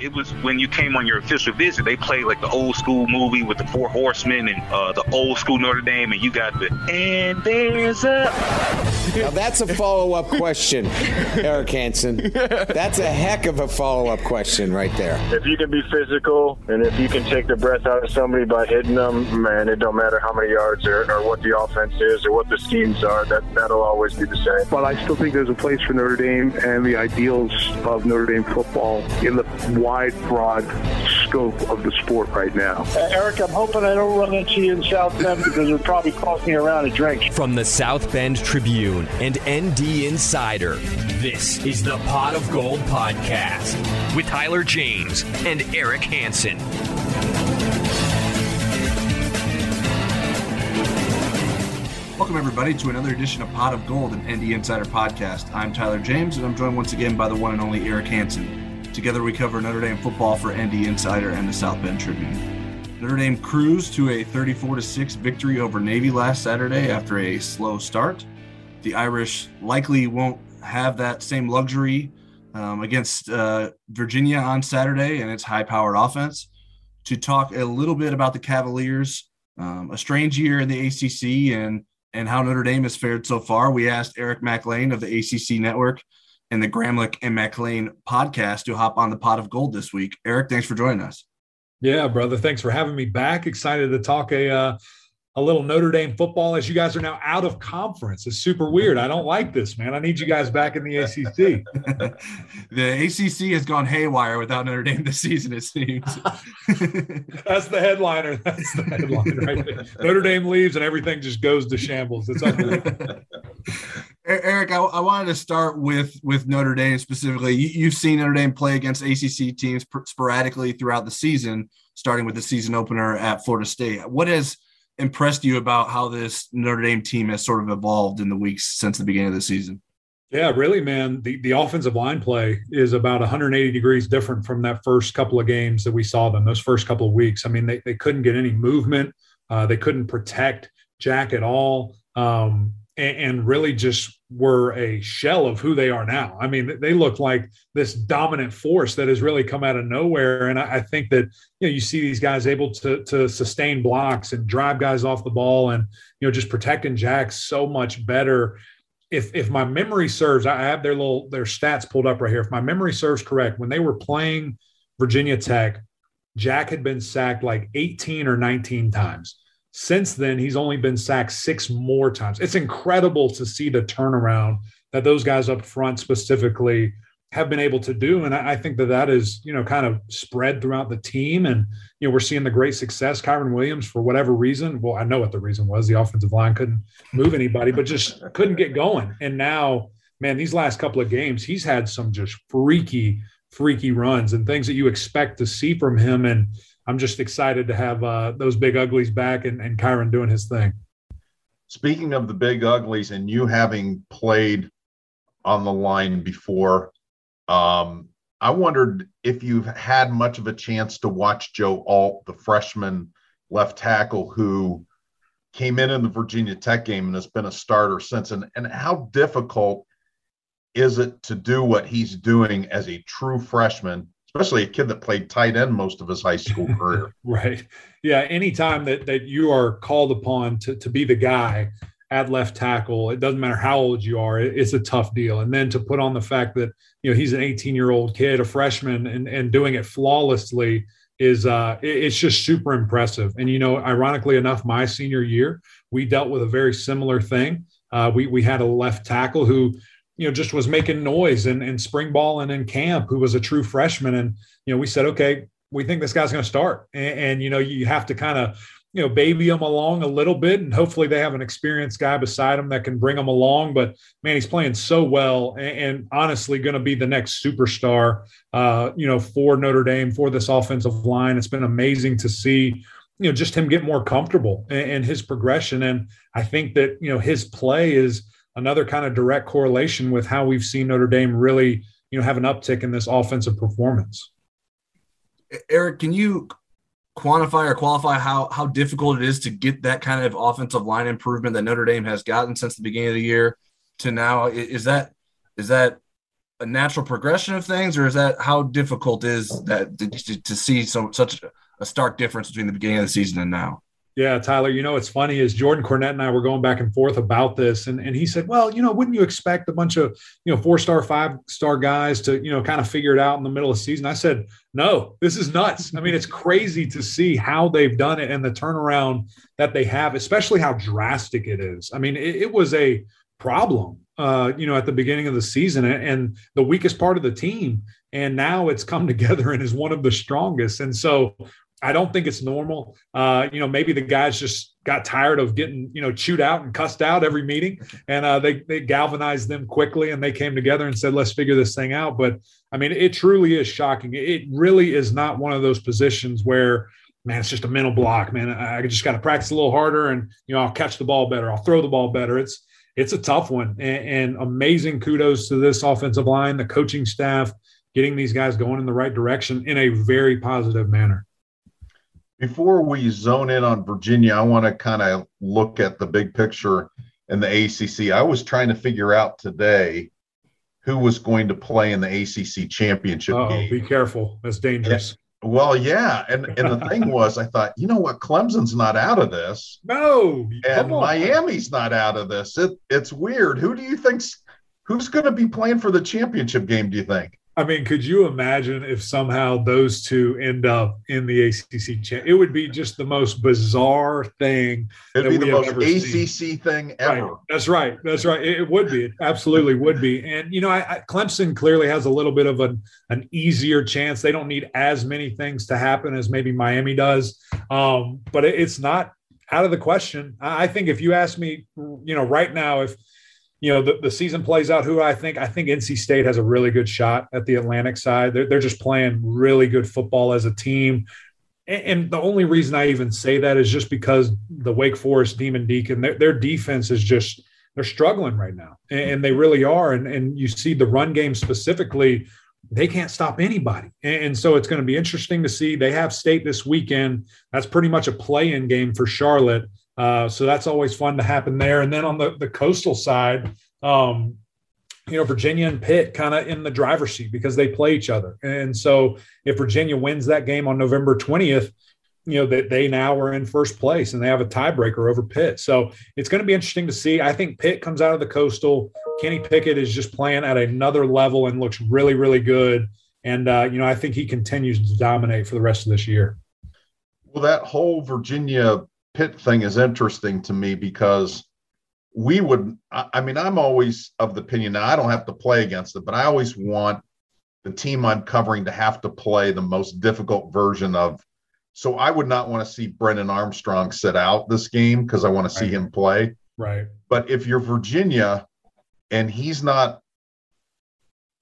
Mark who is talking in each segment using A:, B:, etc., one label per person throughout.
A: It was when you came on your official visit. They played like the old school movie with the Four Horsemen and uh, the old school Notre Dame, and you got the and there's a.
B: Now that's a follow up question, Eric Hansen. That's a heck of a follow up question right there.
C: If you can be physical and if you can take the breath out of somebody by hitting them, man, it don't matter how many yards or, or what the offense is or what the schemes are. That that'll always be the same.
D: But I still think there's a place for Notre Dame and the ideals of Notre Dame football in the wide, broad scope of the sport right now.
E: Uh, Eric, I'm hoping I don't run into you in South Bend because it would probably cost me around a drink.
F: From the South Bend Tribune and ND Insider, this is the Pot of Gold podcast with Tyler James and Eric Hansen.
G: Welcome, everybody, to another edition of Pot of Gold, an ND Insider podcast. I'm Tyler James, and I'm joined once again by the one and only Eric Hansen. Together, we cover Notre Dame football for ND Insider and the South Bend Tribune. Notre Dame cruised to a 34 6 victory over Navy last Saturday after a slow start. The Irish likely won't have that same luxury um, against uh, Virginia on Saturday and its high powered offense. To talk a little bit about the Cavaliers, um, a strange year in the ACC, and and how Notre Dame has fared so far, we asked Eric Mac Lain of the ACC Network and the Gramlich and Mac Lain podcast to hop on the pot of gold this week. Eric, thanks for joining us.
H: Yeah, brother. Thanks for having me back. Excited to talk a uh, a little Notre Dame football as you guys are now out of conference. It's super weird. I don't like this, man. I need you guys back in the ACC.
G: the ACC has gone haywire without Notre Dame this season, it seems.
H: That's the headliner. That's the headline right there. Notre Dame leaves and everything just goes to shambles. It's unbelievable.
G: Eric, I, I, wanted to start with with Notre Dame specifically. You, have seen Notre Dame play against ACC teams sporadically throughout the season, starting with the season opener at Florida State. What has impressed you about how this Notre Dame team has sort of evolved in the weeks since the beginning of the season?
H: Yeah, really, man. The the offensive line play is about 180 degrees different from that first couple of games that we saw them. Those first couple of weeks. I mean, they they couldn't get any movement. Uh, they couldn't protect Jack at all. Um, and, and really just were a shell of who they are now. I mean, they look like this dominant force that has really come out of nowhere. And I, I, think that you know you see these guys able to to sustain blocks and drive guys off the ball, and you know just protecting Jack so much better. If if my memory serves, I have their little their stats pulled up right here. If my memory serves correct, when they were playing Virginia Tech, Jack had been sacked like 18 or 19 times. Since then, he's only been sacked six more times. It's incredible to see the turnaround that those guys up front specifically have been able to do. And I, think that that is, you know, kind of spread throughout the team. And, you know, we're seeing the great success. Kyren Williams, for whatever reason, well, I know what the reason was. The offensive line couldn't move anybody, but just couldn't get going. And now, man, these last couple of games, he's had some just freaky, freaky runs and things that you expect to see from him. And, I'm just excited to have uh, those big uglies back and, and Kyren doing his thing.
I: Speaking of the big uglies and you having played on the line before, um, I wondered if you've had much of a chance to watch Joe Alt, the freshman left tackle who came in in the Virginia Tech game and has been a starter since. And, and how difficult is it to do what he's doing as a true freshman especially a kid that played tight end most of his high school career.
H: right. Yeah. Anytime that that you are called upon to to be the guy at left tackle, it doesn't matter how old you are, it's a tough deal. And then to put on the fact that you know he's an 18 year old kid, a freshman, and and doing it flawlessly is uh it's just super impressive. And you know, ironically enough, my senior year we dealt with a very similar thing. Uh, we we had a left tackle who you know, just was making noise and, and spring ball and in camp, who was a true freshman. And, you know, we said, okay, we think this guy's going to start. And, and, you know, you have to kind of you know, baby him along a little bit, and hopefully they have an experienced guy beside him that can bring him along. But man, he's playing so well, and, and honestly, going to be the next superstar, uh, you know, for Notre Dame for this offensive line. It's been amazing to see, you know, just him get more comfortable and, his progression. And I think that you know his play is another kind of direct correlation with how we've seen Notre Dame really, you know, have an uptick in this offensive performance.
G: Eric, can you quantify or qualify how how difficult it is to get that kind of offensive line improvement that Notre Dame has gotten since the beginning of the year to now? Is that is that a natural progression of things, or is that how difficult is that to, to see so such a stark difference between the beginning of the season and now?
H: Yeah, Tyler, you know, what's funny is Jordan Cornette and I were going back and forth about this. And, and he said, well, you know, wouldn't you expect a bunch of, you know, four star, five star guys to, you know, kind of figure it out in the middle of the season? I said, no, this is nuts. I mean, it's crazy to see how they've done it and the turnaround that they have, especially how drastic it is. I mean, it, it was a problem, uh, you know, at the beginning of the season and the weakest part of the team. And now it's come together and is one of the strongest. And so I don't think it's normal. Uh, you know, maybe the guys just got tired of getting, you know, chewed out and cussed out every meeting, and uh, they they galvanized them quickly, and they came together and said, "Let's figure this thing out." But I mean, it truly is shocking. It really is not one of those positions where, man, it's just a mental block. Man, I just got to practice a little harder, and you know, I'll catch the ball better, I'll throw the ball better. It's it's a tough one, and, and amazing kudos to this offensive line, the coaching staff, getting these guys going in the right direction in a very positive manner.
I: Before we zone in on Virginia, I want to kind of look at the big picture in the ACC. I was trying to figure out today who was going to play in the ACC championship
H: oh
I: game.
H: Be careful, that's dangerous.
I: And, well, yeah, and and the thing was, I thought, you know what, Clemson's not out of this.
H: No,
I: and Miami's not out of this. It it's weird. Who do you think's who's going to be playing for the championship game? Do you think?
H: I mean, could you imagine if somehow those two end up in the ACC champ? It would be just the most bizarre thing.
I: It'd be the most ACC seen. thing ever.
H: Right. That's right. That's right. It, it, would be. It absolutely would be. And you know, I, I, Clemson clearly has a little bit of an an easier chance. They don't need as many things to happen as maybe Miami does, um, but it, it's not out of the question. I, I think if you ask me, you know, right now, if you know the, the season plays out who i think i think nc state has a really good shot at the atlantic side they're, they're just playing really good football as a team and, and the only reason i even say that is just because the wake forest demon deacon their, their defense is just they're struggling right now and, and they really are and, and you see the run game specifically they can't stop anybody. And so it's going to be interesting to see. They have state this weekend. That's pretty much a play in game for Charlotte. Uh, so that's always fun to happen there. And then on the, the coastal side, um, you know, Virginia and Pitt kind of in the driver's seat because they play each other. And so if Virginia wins that game on November 20th, you know, that they, they now are in first place and they have a tiebreaker over Pitt. So it's going to be interesting to see. I think Pitt comes out of the coastal. Kenny Pickett is just playing at another level and looks really, really good. And, uh, you know, I think he continues to dominate for the rest of this year.
I: Well, that whole Virginia Pitt thing is interesting to me because we would, I mean, I'm always of the opinion that I don't have to play against it, but I always want the team I'm covering to have to play the most difficult version of. So I would not want to see Brennan Armstrong sit out this game because I want to see right. him play.
H: Right.
I: But if you're Virginia and he's not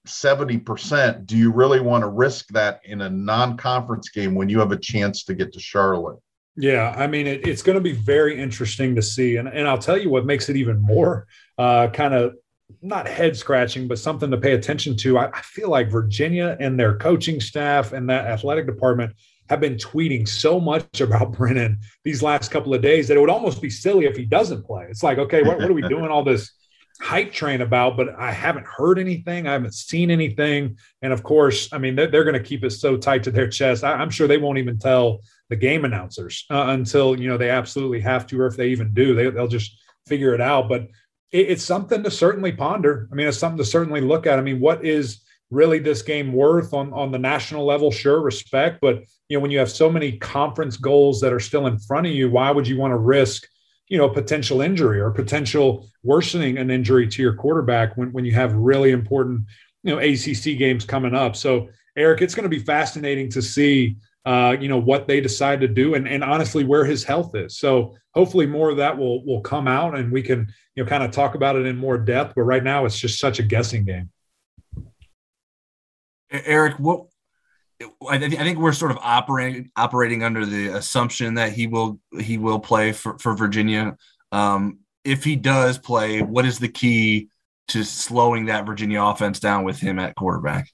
I: 70%, do you really want to risk that in a non conference game when you have a chance to get to Charlotte?
H: Yeah, I mean, it, it's going to be very interesting to see. And, and I'll tell you what makes it even more uh, kind of not head scratching, but something to pay attention to. I, I, feel like Virginia and their coaching staff and that athletic department have been tweeting so much about Brennan these last couple of days that it would almost be silly if he doesn't play. It's like, okay, what, what are we doing all this hype train about? But I haven't heard anything. I haven't seen anything. And of course, I mean, they're, they're going to keep it so tight to their chest. I, I'm sure they won't even tell the game announcers uh, until you know they absolutely have to, or if they even do, they, they'll just figure it out. But it, it's something to certainly ponder. I mean, it's something to certainly look at. I mean, what is really this game worth on on the national level? Sure, respect, but you know when you have so many conference goals that are still in front of you, why would you want to risk? You know potential injury or potential worsening an injury to your quarterback when, when you have really important you know ACC games coming up. So Eric, it's going to be fascinating to see uh, you know, what they decide to do and, and honestly where his health is. So hopefully more of that will will come out and we can, you know, kind of talk about it in more depth. But right now it's just such a guessing game.
G: Eric, what I, th- I think we're sort of operating operating under the assumption that he will he will play for, for Virginia. Um, if he does play, what is the key to slowing that Virginia offense down with him at quarterback?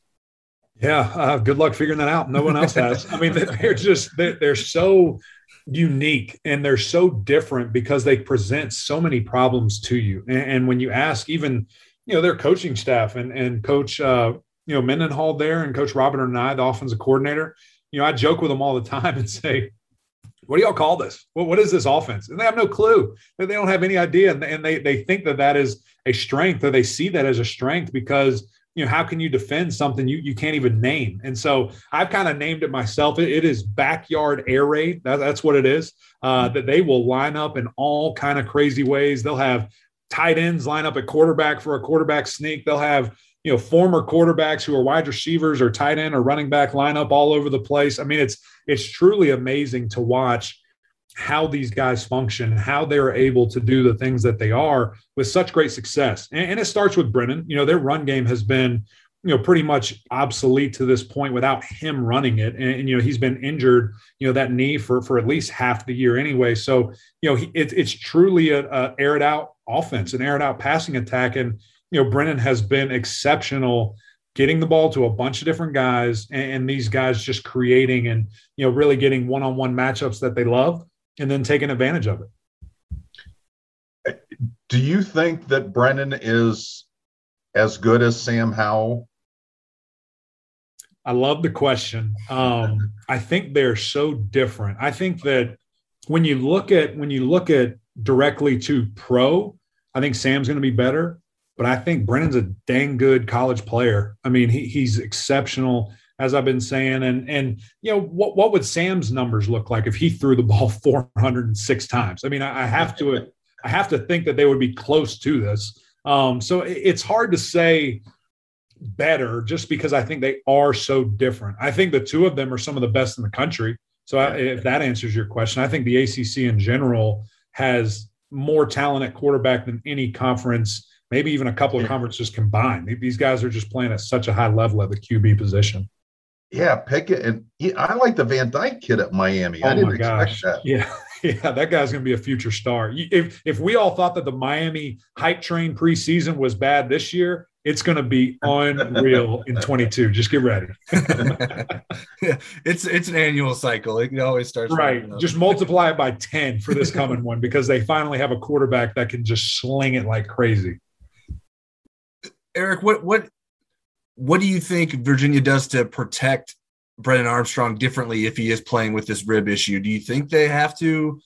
H: Yeah, uh, good luck figuring that out. No one else has. I mean, they're just they're, they're so unique and they're so different because they present so many problems to you. And, and when you ask, even you know, their coaching staff and and Coach uh, you know Mendenhall there and Coach Robert Anae, the offensive coordinator, you know, I joke with them all the time and say, "What do y'all call this? What what is this offense?" And they have no clue. They don't have any idea, and they they think that that is a strength, or they see that as a strength because you know how can you defend something you, you can't even name? And so i've kind of named it myself. It, it is backyard air raid. That, that's what it is. Uh, that they will line up in all kind of crazy ways. They'll have tight ends line up at quarterback for a quarterback sneak. They'll have you know former quarterbacks who are wide receivers or tight end or running back lineup all over the place. I mean, it's it's truly amazing to watch how these guys function, how they're able to do the things that they are with such great success. And, and it starts with Brennan. You know, their run game has been you know pretty much obsolete to this point without him running it and, and, you know he's been injured you know that knee for for at least half the year anyway so you know he, it, it's truly a, a aired out offense an aired out passing attack and you know, Brennan has been exceptional getting the ball to a bunch of different guys and, and these guys just creating and, you know, really getting one on one matchups that they love and then taking advantage of
I: it. Do you think that Brennan is as good as Sam Howell?
H: I love the question. Um, I think they're so different. I think that when you look at when you look at directly to pro, I think Sam's going to be better but I think Brennan's a dang good college player. I mean, he, he's exceptional, as I've been saying. And and you know, what what would Sam's numbers look like if he threw the ball 406 times? I mean, I, I have to I have to think that they would be close to this. Um, so it, it's hard to say better just because I think they are so different. I think the two of them are some of the best in the country. So I, if that answers your question, I think the ACC in general has more talent at quarterback than any conference maybe even a couple of conferences combined. These guys are just playing at such a high level at the QB position.
I: Yeah, Pickett and I like the Van Dyke kid at Miami. Oh I didn't expect that.
H: Yeah, yeah, that guy's going to be a future star. If if we all thought that the Miami hype train preseason was bad this year, it's going to be unreal in 22. Just get ready.
G: yeah, it's it's an annual cycle. It always starts
H: right. Just multiply it by 10 for this coming one because they finally have a quarterback that can just sling it like crazy.
G: Eric, what what what do you think Virginia does to protect Brennan Armstrong differently if he is playing with this rib issue? Do you think they have to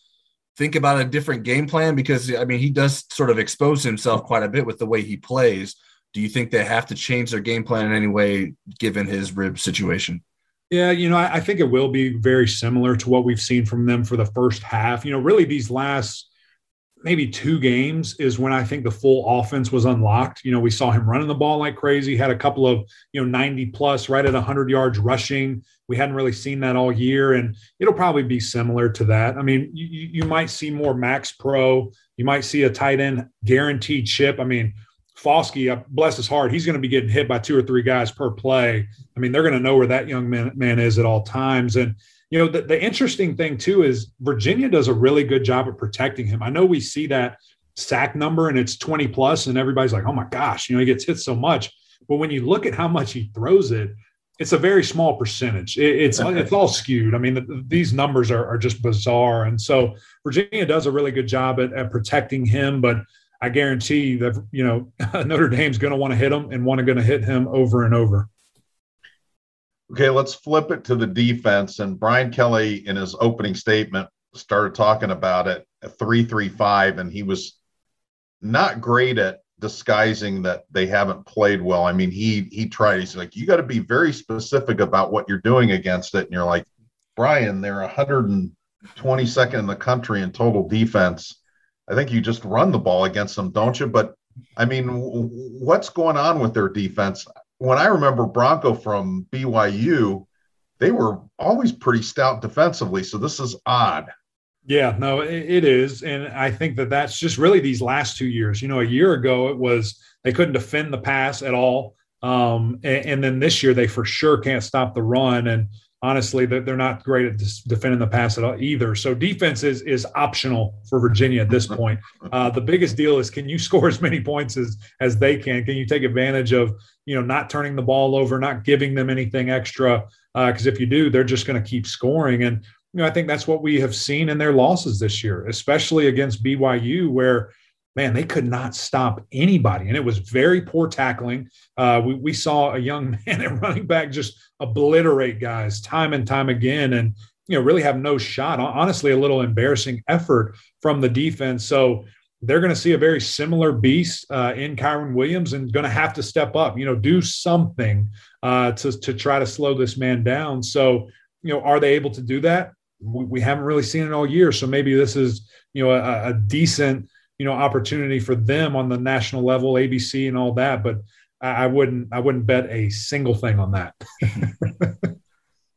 G: think about a different game plan? Because I mean, he does sort of expose himself quite a bit with the way he plays. Do you think they have to change their game plan in any way given his rib situation?
H: Yeah, you know, I, I think it will be very similar to what we've seen from them for the first half. You know, really these last maybe two games is when I think the full offense was unlocked. You know, we saw him running the ball like crazy, had a couple of, you know, 90 plus right at 100 yards rushing. We hadn't really seen that all year, and it'll probably be similar to that. I mean, you, you might see more max pro, you might see a tight end guaranteed chip. I mean, Foskey, uh, bless his heart, he's going to be getting hit by two or three guys per play. I mean, they're going to know where that young man, man is at all times. And you know, the, the interesting thing too is Virginia does a really good job of protecting him. I know we see that sack number and it's 20 plus, and everybody's like, oh my gosh, you know, he gets hit so much. But when you look at how much he throws it, it's a very small percentage. It, it's it's all skewed. I mean, the, these numbers are, are just bizarre, and so Virginia does a really good job at, at protecting him. But I guarantee that you know Notre Dame's going to want to hit him and want to going to hit him over and over.
I: Okay, let's flip it to the defense. And Brian Kelly, in his opening statement, started talking about it three three five, and he was not great at disguising that they haven't played well. I mean, he he tried. He's like, you got to be very specific about what you're doing against it. And you're like, Brian, they're 122nd in the country in total defense. I think you just run the ball against them, don't you? But I mean, what's going on with their defense? When I remember Bronco from BYU, they were always pretty stout defensively. So this is odd.
H: Yeah, no, it, is. And I think that that's just really these last two years. You know, a year ago, it was they couldn't defend the pass at all. Um, and, and, then this year, they for sure can't stop the run. And honestly, they're, they're not great at defending the pass at all either. So defense is, is optional for Virginia at this point. Uh, the biggest deal is can you score as many points as, as they can? Can you take advantage of, you know, not turning the ball over, not giving them anything extra? Because uh, if you do, they're just going to keep scoring. And, you know, I think that's what we have seen in their losses this year, especially against BYU, where – man, they could not stop anybody. And it was very poor tackling. Uh, we, we saw a young man at running back just obliterate guys time and time again and, you know, really have no shot. Honestly, a little embarrassing effort from the defense. So they're going to see a very similar beast uh, in Kyren Williams and going to have to step up, you know, do something uh, to, to try to slow this man down. So, you know, are they able to do that? We, haven't really seen it all year. So maybe this is, you know, a, a decent you know opportunity for them on the national level, ABC and all that. But I, I wouldn't I wouldn't bet a single thing on that.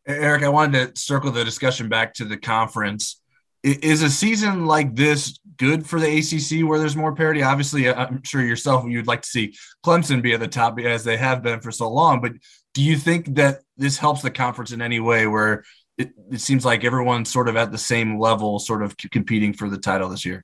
G: Eric, I wanted to circle the discussion back to the conference. Is a season like this good for the ACC where there's more parity? Obviously, I'm sure yourself you'd like to see Clemson be at the top as they have been for so long. But do you think that this helps the conference in any way where it, it seems like everyone's sort of at the same level, sort of competing for the title this year?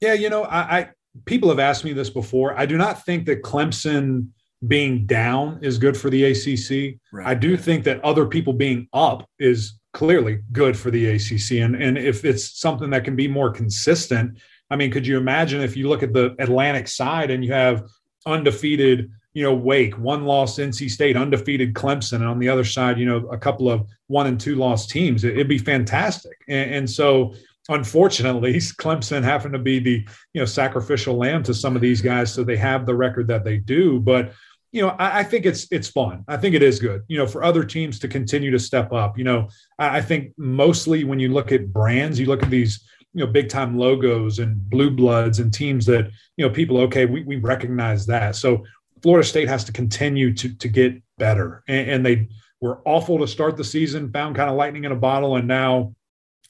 H: Yeah, you know, I, I people have asked me this before. I do not think that Clemson being down is good for the ACC. Right. I do think that other people being up is clearly good for the ACC. And, and if it's something that can be more consistent, I mean, could you imagine if you look at the Atlantic side and you have undefeated, you know, Wake, one loss NC State, undefeated Clemson, and on the other side, you know, a couple of one and two lost teams, it, would be fantastic. And, and so unfortunately, Clemson happened to be the you know sacrificial lamb to some of these guys, so they have the record that they do. But you know, I, I, think it's it's fun. I think it is good. You know, for other teams to continue to step up. You know, I, I think mostly when you look at brands, you look at these you know big time logos and blue bloods and teams that you know people okay we, we recognize that so florida state has to continue to to get better and, and they were awful to start the season found kind of lightning in a bottle and now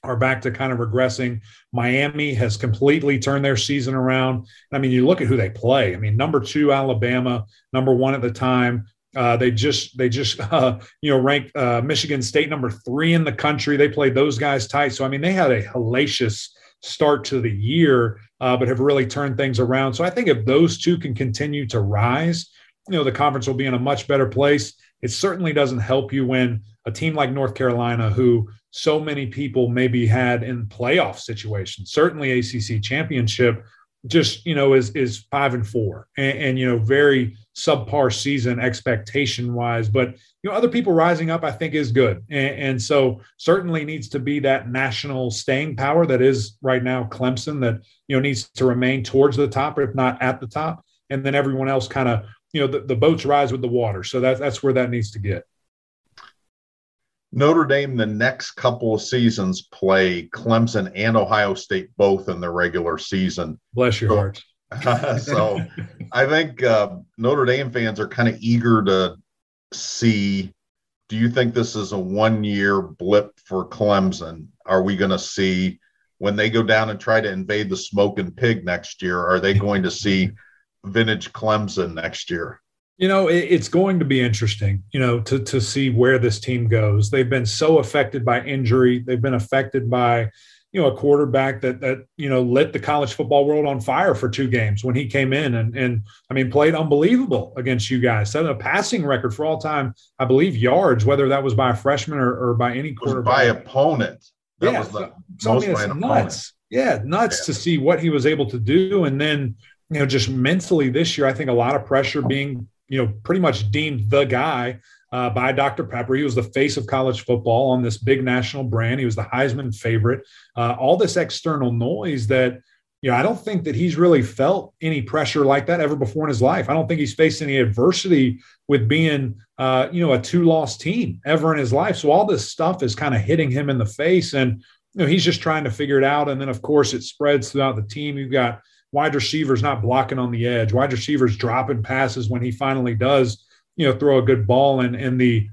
H: are back to kind of regressing. Miami has completely turned their season around. I mean, you look at who they play. I mean, number two Alabama, number one at the time. Uh, they just they just uh, you know ranked uh, Michigan State number three in the country. They played those guys tight. So I mean, they had a hellacious start to the year, uh, but have really turned things around. So I think if those two can continue to rise, you know, the conference will be in a much better place. It certainly doesn't help you when a team like North Carolina, who so many people maybe had in playoff situations. Certainly, ACC championship just you know is is five and four, and, and you know very subpar season expectation wise. But you know other people rising up, I think is good, and, and so certainly needs to be that national staying power that is right now Clemson that you know needs to remain towards the top, if not at the top, and then everyone else kind of you know the, the boats rise with the water. So that's that's where that needs to get.
I: Notre Dame, the next couple of seasons, play Clemson and Ohio State both in the regular season.
H: Bless your heart.
I: so I think uh, Notre Dame fans are kind of eager to see. Do you think this is a one year blip for Clemson? Are we going to see when they go down and try to invade the smoking pig next year? Are they going to see vintage Clemson next year?
H: You know, it, it's going to be interesting, you know, to to see where this team goes. They've been so affected by injury. They've been affected by, you know, a quarterback that that you know lit the college football world on fire for two games when he came in and and I mean played unbelievable against you guys. Set a passing record for all time, I believe, yards, whether that was by a freshman or, or by any quarterback.
I: by opponent.
H: That yeah, was the so, most I mean, nuts. Yeah, nuts yeah. to see what he was able to do, and then you know just mentally this year, I think a lot of pressure oh. being you know, pretty much deemed the guy uh, by Dr. Pepper. He was the face of college football on this big national brand. He was the Heisman favorite. Uh, all this external noise that, you know, I don't think that he's really felt any pressure like that ever before in his life. I don't think he's faced any adversity with being, uh, you know, a two loss team ever in his life. So all this stuff is kind of hitting him in the face. And, you know, he's just trying to figure it out. And then, of course, it spreads throughout the team. You've got wide receivers not blocking on the edge, wide receivers dropping passes when he finally does, you know, throw a good ball. And and the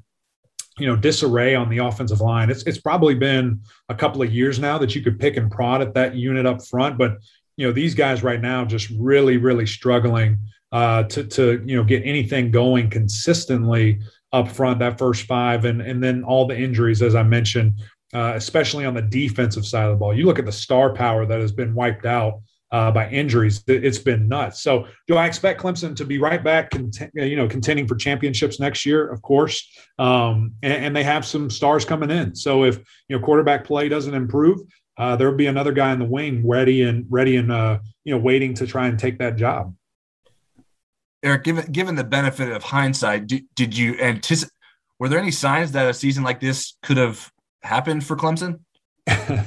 H: you know disarray on the offensive line. It's it's probably been a couple of years now that you could pick and prod at that unit up front, but you know these guys right now just really really struggling uh, to to you know get anything going consistently up front that first five and and then all the injuries as I mentioned, uh, especially on the defensive side of the ball. You look at the star power that has been wiped out uh, by injuries. It's been nuts. So, do I expect Clemson to be right back, cont- you know, contending for championships next year? Of course, um, and, and, they have some stars coming in. So, if you know quarterback play doesn't improve, uh, there will be another guy in the wing ready and ready and uh, you know waiting to try and take that job.
G: Eric, given given the benefit of hindsight, did, did you anticipate? Were there any signs that a season like this could have happened for Clemson?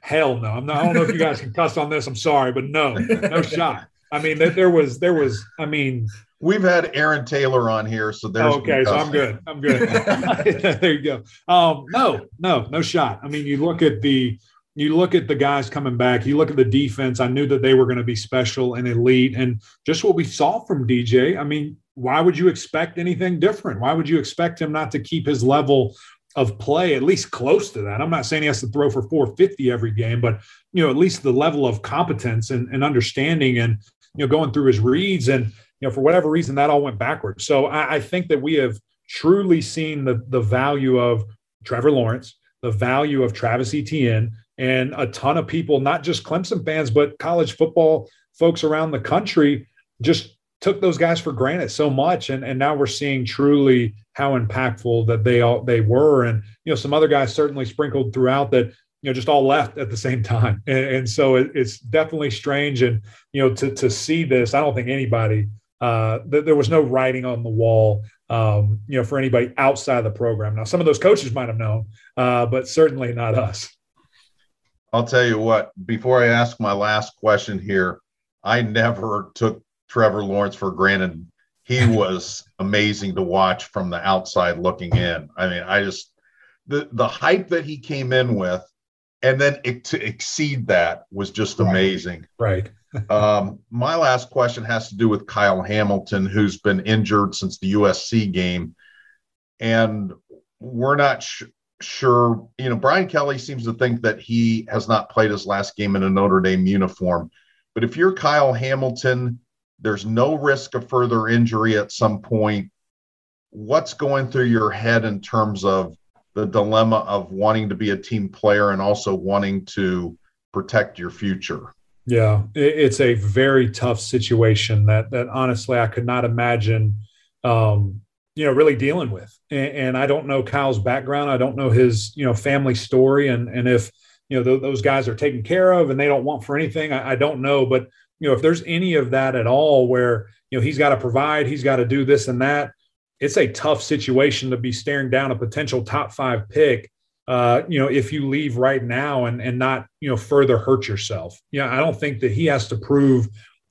H: Hell no. I'm not, I don't know if you guys can cuss on this. I'm sorry, but no, no shot. I mean, there was, there was, I mean,
I: we've had Aaron Taylor on here, so there's
H: okay. So I'm good. I'm good. there you go. Um, no, no, no shot. I mean, you look at the, you look at the guys coming back. You look at the defense. I knew that they were going to be special and elite, and just what we saw from DJ. I mean, why would you expect anything different? Why would you expect him not to keep his level of play at least close to that. I'm not saying he has to throw for 450 every game, but you know, at least the level of competence and, and understanding and you know, going through his reads and you know, for whatever reason that all went backwards. So I, I think that we have truly seen the the value of Trevor Lawrence, the value of Travis Etienne, and a ton of people, not just Clemson fans, but college football folks around the country, just took those guys for granted so much and, and now we're seeing truly how impactful that they all they were. And you know some other guys certainly sprinkled throughout that you know just all left at the same time. And, and so it, it's definitely strange. And you know to to see this i don't think anybody uh th- there was no writing on the wall um you know for anybody outside of the program. Now some of those coaches might have known uh but certainly not us.
I: I'll tell you what before i ask my last question here i never took Trevor Lawrence for granted. He was amazing to watch from the outside looking in. I mean, I just the the hype that he came in with, and then it, to exceed that was just amazing.
H: Right.
I: um, my last question has to do with Kyle Hamilton, who's been injured since the USC game, and we're not sh- sure. You know, Brian Kelly seems to think that he has not played his last game in a Notre Dame uniform. But if you're Kyle Hamilton there's no risk of further injury at some point. What's going through your head in terms of the dilemma of wanting to be a team player and also wanting to protect your future?
H: Yeah, it's a very tough situation that that honestly I could not imagine, um, you know, really dealing with. And, and, I don't know Kyle's background. I don't know his you know family story, and and if you know th- those guys are taken care of and they don't want for anything, I, I don't know. But you know, if there's any of that at all where, you know, he's got to provide, he's got to do this and that, it's a tough situation to be staring down a potential top five pick. Uh, you know, if you leave right now and and not, you know, further hurt yourself. Yeah, I don't think that he has to prove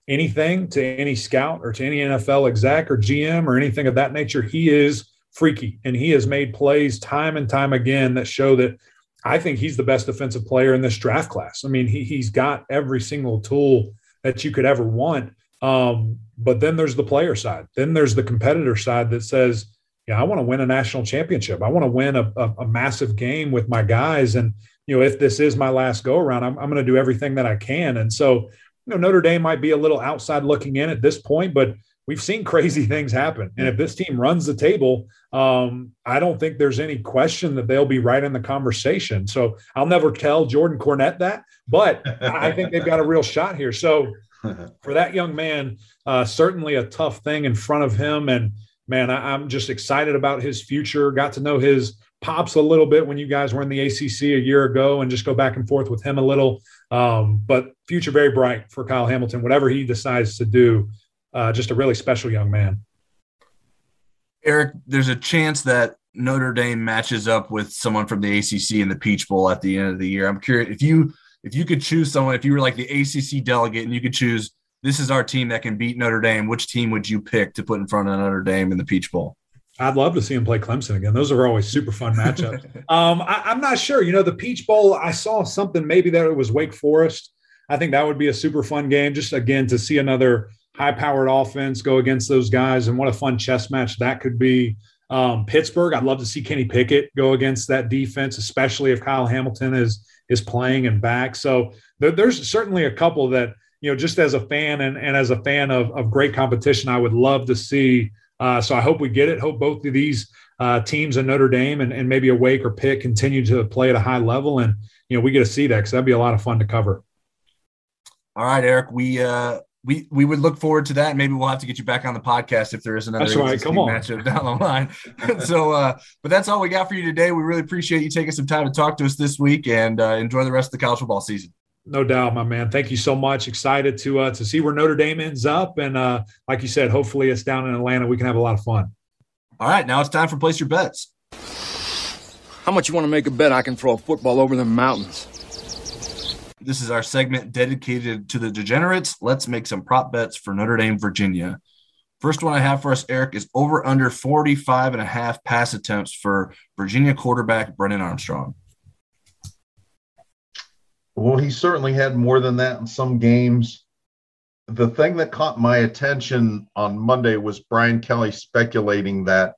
H: anything to any scout or to any NFL exec or GM or anything of that nature. He is freaky and he has made plays time and time again that show that I think he's the best defensive player in this draft class. I mean, he, he's got every single tool that you could ever want. Um, but then there's the player side. Then there's the competitor side that says, yeah, I want to win a national championship. I want to win a, a, a, massive game with my guys. And, you know, if this is my last go around, I'm, I'm going to do everything that I can. And so, you know, Notre Dame might be a little outside looking in at this point, but we've seen crazy things happen. And if this team runs the table, um, I don't think there's any question that they'll be right in the conversation. So I'll never tell Jordan Cornette that, but I think they've got a real shot here. So for that young man, uh, certainly a tough thing in front of him. And man, I, I'm just excited about his future. Got to know his pops a little bit when you guys were in the ACC a year ago and just go back and forth with him a little. Um, but future very bright for Kyle Hamilton, whatever he decides to do. Uh, just a really special young man.
G: Eric, there's a chance that Notre Dame matches up with someone from the ACC in the Peach Bowl at the end of the year. I'm curious if you if you could choose someone, if you were like the ACC delegate and you could choose this is our team that can beat Notre Dame, which team would you pick to put in front of Notre Dame in the Peach Bowl?
H: I'd love to see him play Clemson again. Those are always super fun matchups. um, I, am not sure. You know, the Peach Bowl, I saw something maybe that it was Wake Forest. I think that would be a super fun game. Just again to see another high powered offense go against those guys and what a fun chess match that could be. Um, Pittsburgh, I'd love to see Kenny Pickett go against that defense, especially if Kyle Hamilton is is playing and back. So there, there's certainly a couple that you know, just as a fan and, and as a fan of, of great competition, I would love to see. Uh, so I hope we get it. Hope both of these uh, teams in Notre Dame and, and maybe Wake or Pitt continue to play at a high level, and you know we get to see that because that'd be a lot of fun to cover.
G: All right, Eric. We uh, we we would look forward to that. Maybe we'll have to get you back on the podcast if there is another
H: that's right. Come on.
G: matchup down the line. so, uh, but that's all we got for you today. We really appreciate you taking some time to talk to us this week, and uh, enjoy the rest of the college football season.
H: No doubt, my man. Thank you so much. Excited to uh, to see where Notre Dame ends up, and uh, like you said, hopefully it's down in Atlanta. We can have a lot of fun.
G: All right, now it's time for place your bets.
J: How much you want to make a bet I can throw a football over the mountains?
G: This is our segment dedicated to the degenerates. Let's make some prop bets for Notre Dame, Virginia. First one I have for us, Eric, is over under 45 and a half pass attempts for Virginia quarterback Brennan Armstrong.
I: Well, he certainly had more than that in some games. The thing that caught my attention on Monday was Brian Kelly speculating that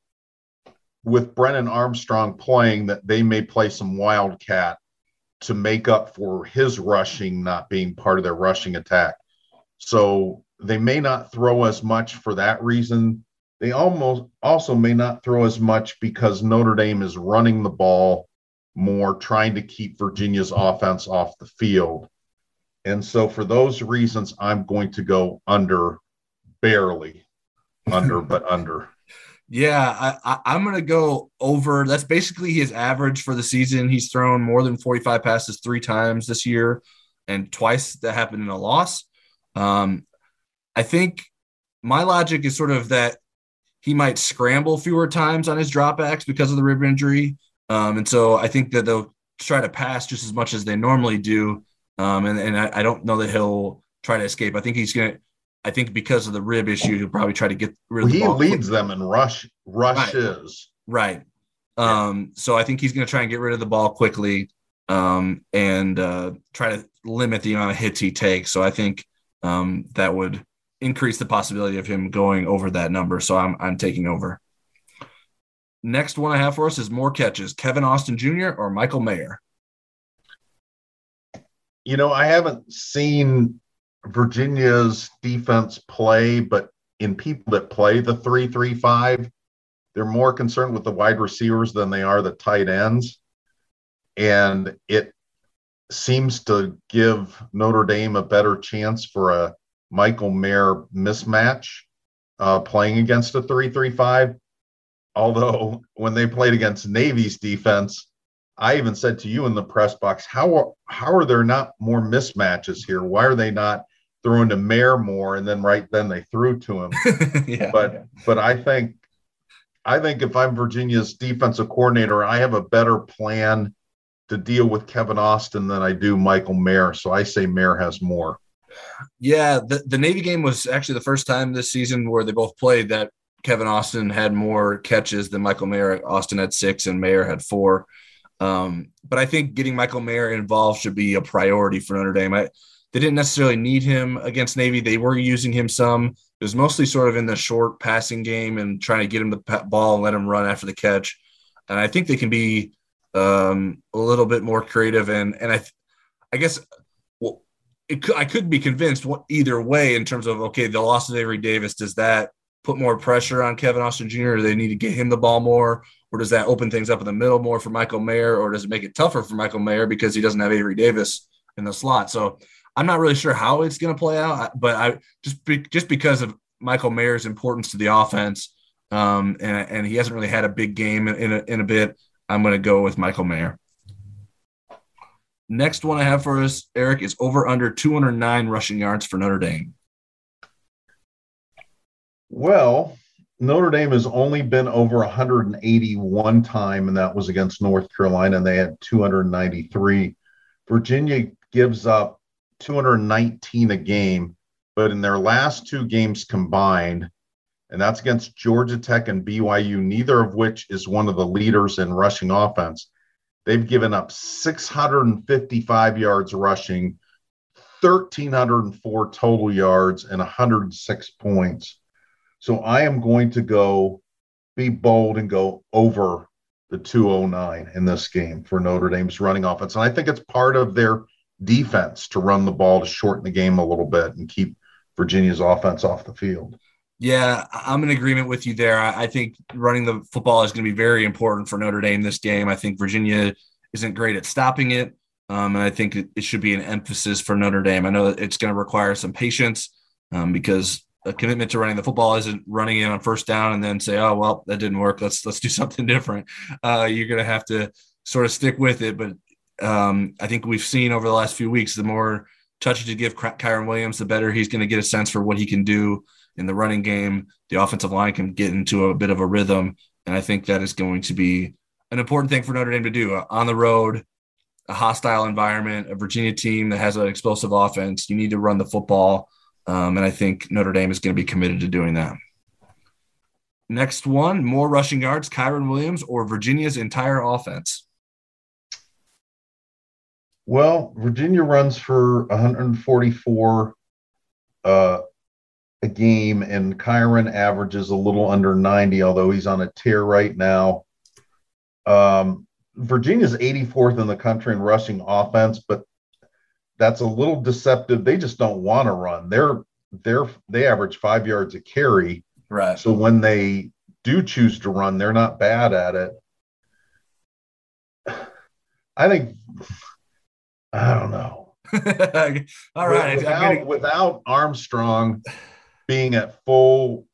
I: with Brennan Armstrong playing, that they may play some wildcat to make up for his rushing not being part of their rushing attack. So they may not throw as much for that reason. They almost also may not throw as much because Notre Dame is running the ball more trying to keep Virginia's offense off the field. And so for those reasons, I'm going to go under barely under, but under.
G: Yeah, I, am going to go over. That's basically his average for the season. He's thrown more than 45 passes three times this year, and twice that happened in a loss. Um, I think my logic is sort of that he might scramble fewer times on his dropbacks because of the rib injury. Um, and so I think that they'll try to pass just as much as they normally do. Um, and and I, I, don't know that he'll try to escape. I think he's going to, I think because of the rib issue, he'll probably try to get rid of
I: well,
G: the
I: He leads quickly. them in rush rushes.
G: Right. right. Um, so I think he's going to try and get rid of the ball quickly um, and uh, try to limit the amount of hits he takes. So I think um, that would increase the possibility of him going over that number. So I'm, I'm taking over. Next one I have for us is more catches Kevin Austin Jr. or Michael Mayer?
I: You know, I haven't seen Virginia's defense play, but in people that play the 3 3 5, they're more concerned with the wide receivers than they are the tight ends. And it seems to give Notre Dame a better chance for a Michael Mayer mismatch uh, playing against a 3 3 5 Although when they played against Navy's defense, I even said to you in the press box, how are, how are there not more mismatches here? Why are they not throwing to Mayer more and then right then they threw to him? yeah, but yeah. but I think I think if I'm Virginia's defensive coordinator, I have a better plan to deal with Kevin Austin than I do Michael Mayer. So I say Mayer has more.
G: Yeah, the, the Navy game was actually the first time this season where they both played that Kevin Austin had more catches than Michael Mayer. Austin had six and Mayer had four. Um, but I think getting Michael Mayer involved should be a priority for Notre Dame. I, they didn't necessarily need him against Navy. They were using him some. It was mostly sort of in the short passing game and trying to get him the ball and let him run after the catch. And I think they can be um, a little bit more creative. And and I, I guess well, could, I could be convinced what, either way in terms of okay, the loss of Avery Davis does that put more pressure on Kevin Austin Jr. Or they need to get him the ball more? Or does that open things up in the middle more for Michael Mayer? Or does it make it tougher for Michael Mayer because he doesn't have Avery Davis in the slot? So I'm not really sure how it's going to play out, but I just be, just because of Michael Mayer's importance to the offense, um, and, and he hasn't really had a big game in, in, a, in a bit, I'm going to go with Michael Mayer. Next one I have for us, Eric, is over under 209 rushing yards for Notre Dame.
I: Well, Notre Dame has only been over 181 time, and that was against North Carolina, and they had 293. Virginia gives up 219 a game, but in their last two games combined, and that's against Georgia Tech and BYU, neither of which is one of the leaders in rushing offense. They've given up 655 yards rushing, 1,304 total yards, and 106 points. So I am going to go be bold and go over the 209 in this game for Notre Dame's running offense. And I think it's part of their defense to run the ball to shorten the game a little bit and keep Virginia's offense off the field.
G: Yeah, I'm in agreement with you there. I think running the football is going to be very important for Notre Dame this game. I think Virginia isn't great at stopping it. Um, and I think it, it, should be an emphasis for Notre Dame. I know it's going to require some patience um, because a commitment to running the football isn't running in on first down and then say, "Oh well, that didn't work. Let's let's do something different." Uh, you're going to have to sort of stick with it. But um, I think we've seen over the last few weeks, the more touches you give Kyren Williams, the better he's going to get a sense for what he can do in the running game. The offensive line can get into a bit of a rhythm, and I think that is going to be an important thing for Notre Dame to do uh, on the road a hostile environment, a Virginia team that has an explosive offense. You need to run the football. Um, and I think Notre Dame is going to be committed to doing that. Next one more rushing yards, Kyren Williams or Virginia's entire offense?
I: Well, Virginia runs for 144 uh, a game, and Kyren averages a little under 90, although he's on a tear right now. Um, Virginia's 84th in the country in rushing offense, but that's a little deceptive. They just don't want to run. They're they're they average five yards a carry.
G: Right.
I: So when they do choose to run, they're not bad at it. I think I don't know.
G: All right.
I: Without, gonna... without Armstrong being at full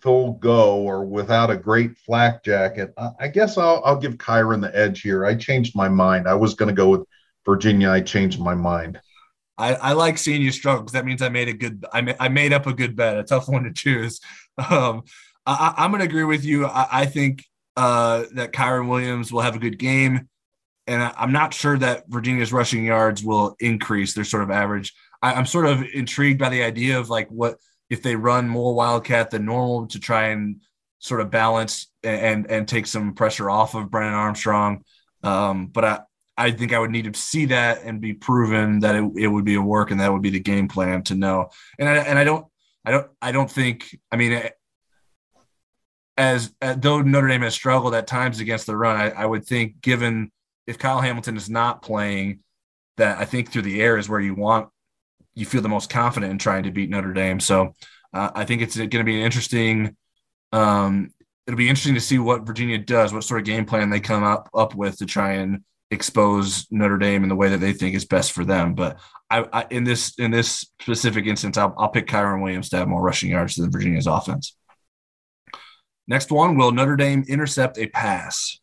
I: full go or without a great flak jacket, I guess I'll, I'll give Kyren the edge here. I changed my mind. I was going to go with Virginia. I changed my mind.
G: I, I like seeing you struggle because that means I made a good I, ma- I made up a good bet, a tough one to choose. Um, I, am going to agree with you. I, I think uh, that Kyren Williams will have a good game, and I, am not sure that Virginia's rushing yards will increase their sort of average. I, I'm sort of intrigued by the idea of like what if they run more wildcat than normal to try and sort of balance and and take some pressure off of Brennan Armstrong. Um, but I I think I would need to see that and be proven that it, it would be a work and that would be the game plan to know. And I and I don't I don't I don't think I mean as, as though Notre Dame has struggled at times against the run, I, I would think given if Kyle Hamilton is not playing, that I think through the air is where you want you feel the most confident in trying to beat Notre Dame. So uh, I think it's going to be an interesting. Um, it'll be interesting to see what Virginia does, what sort of game plan they come up up with to try and expose Notre Dame in the way that they think is best for them. But I, I in this in this specific instance, I'll, I'll pick Kyren Williams to have more rushing yards than Virginia's offense. Next one, will Notre Dame intercept a pass?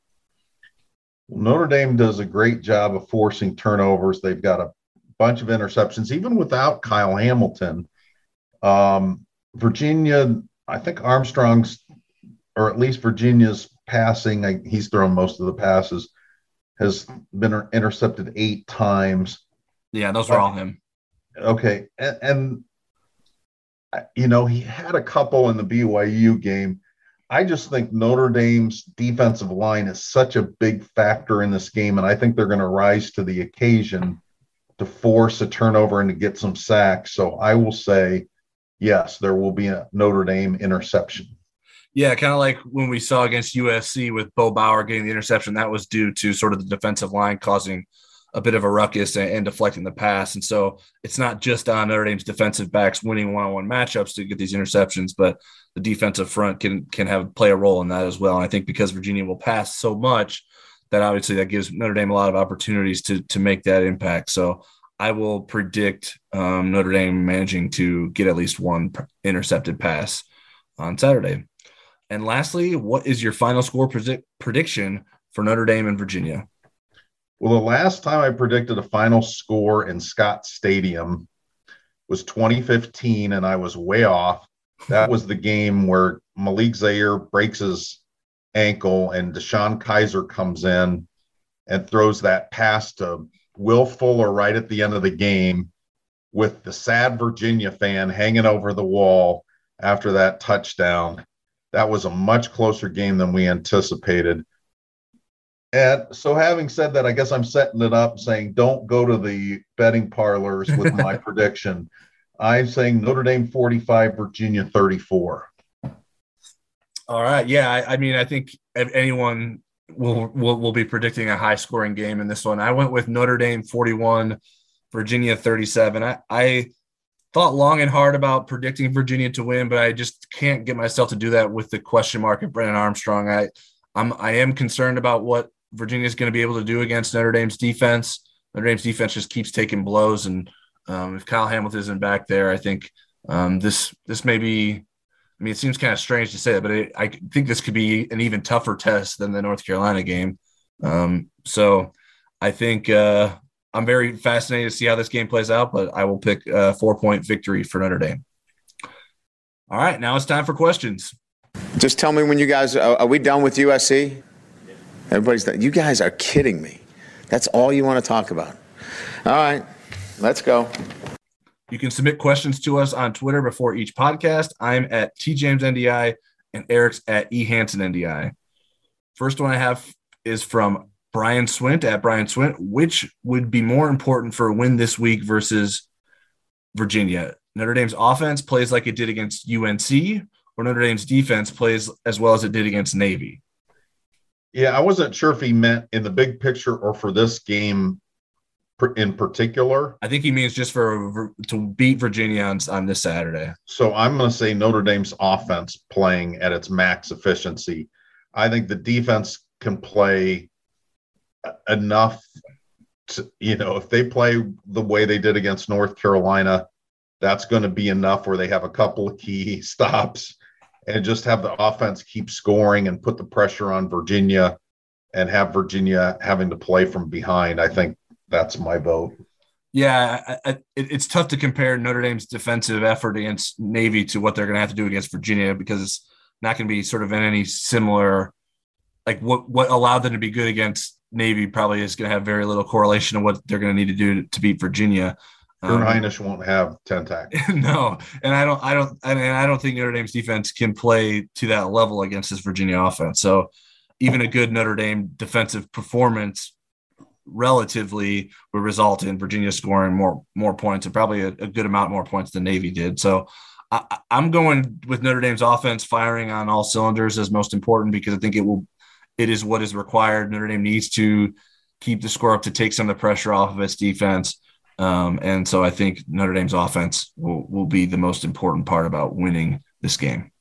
I: Notre Dame does a great job of forcing turnovers. They've got a bunch of interceptions, even without Kyle Hamilton. Um, Virginia, I think Armstrong's, or at least Virginia's passing, he's thrown most of the passes, has been intercepted eight times.
G: Yeah, those were all him.
I: Okay. And, and, you know, he had a couple in the BYU game. I just think Notre Dame's defensive line is such a big factor in this game, and I think they're going to rise to the occasion to force a turnover and to get some sacks. So I will say, yes, there will be a Notre Dame interception.
G: Yeah, kind of like when we saw against USC with Bo Bauer getting the interception, that was due to sort of the defensive line causing a bit of a ruckus and, and deflecting the pass. And so it's not just on Notre Dame's defensive backs winning one-on-one matchups to get these interceptions, but the defensive front can can have play a role in that as well. And I think because Virginia will pass so much, that obviously that gives Notre Dame a lot of opportunities to to make that impact. So I will predict um, Notre Dame managing to get at least one intercepted pass on Saturday. And lastly, what is your final score predict- prediction for Notre Dame and Virginia?
I: Well, the last time I predicted a final score in Scott Stadium was 2015, and I was way off. That was the game where Malik Zaire breaks his ankle, and DeShone Kizer comes in and throws that pass to Will Fuller right at the end of the game with the sad Virginia fan hanging over the wall after that touchdown. That was a much closer game than we anticipated. And so, having said that, I guess I'm setting it up saying don't go to the betting parlors with my prediction. I'm saying Notre Dame 45, Virginia 34.
G: All right. Yeah. I, I mean, I think if anyone will, will will be predicting a high scoring game in this one. I went with Notre Dame 41, Virginia 37. I, I thought long and hard about predicting Virginia to win, but I just can't get myself to do that with the question mark of Brennan Armstrong. I I'm I am concerned about what Virginia is going to be able to do against Notre Dame's defense. Notre Dame's defense just keeps taking blows, and um, if Kyle Hamilton isn't back there, I think um, this this may be I mean, it seems kind of strange to say that, but it, I think this could be an even tougher test than the North Carolina game. Um, so I think uh, I'm very fascinated to see how this game plays out, but I will pick a four point victory for Notre Dame. All right, now it's time for questions.
B: Just tell me when you guys are, are we done with USC? Everybody's done. You guys are kidding me. That's all you want to talk about. All right, let's go.
G: You can submit questions to us on Twitter before each podcast. I'm at TJamesNDI and Eric's at eHansenNDI. First one I have is from Brian Swint at Brian Swint. Which would be more important for a win this week versus Virginia? Notre Dame's offense plays like it did against UNC, or Notre Dame's defense plays as well as it did against Navy?
I: Yeah, I wasn't sure if he meant in the big picture or for this game in particular.
G: I think he means just for to beat Virginia on, on this Saturday.
I: So I'm going to say Notre Dame's offense playing at its max efficiency. I think the defense can play enough to, you know, if they play the way they did against North Carolina, that's going to be enough where they have a couple of key stops and just have the offense keep scoring and put the pressure on Virginia and have Virginia having to play from behind. I think that's my vote.
G: Yeah, I, I, it, it's tough to compare Notre Dame's defensive effort against Navy to what they're going to have to do against Virginia because it's not going to be sort of in any similar. Like what what allowed them to be good against Navy probably is going to have very little correlation to what they're going to need to do to, to beat Virginia.
I: Your um, Highness won't have ten tackles.
G: no, and I don't, I don't, I mean, I don't think Notre Dame's defense can play to that level against this Virginia offense. So, even a good Notre Dame defensive performance relatively would result in Virginia scoring more more points and probably a, a good amount more points than Navy did. So I, am going with Notre Dame's offense firing on all cylinders as most important because I think it will it is what is required. Notre Dame needs to keep the score up to take some of the pressure off of its defense. Um, and so I think Notre Dame's offense will, will be the most important part about winning this game.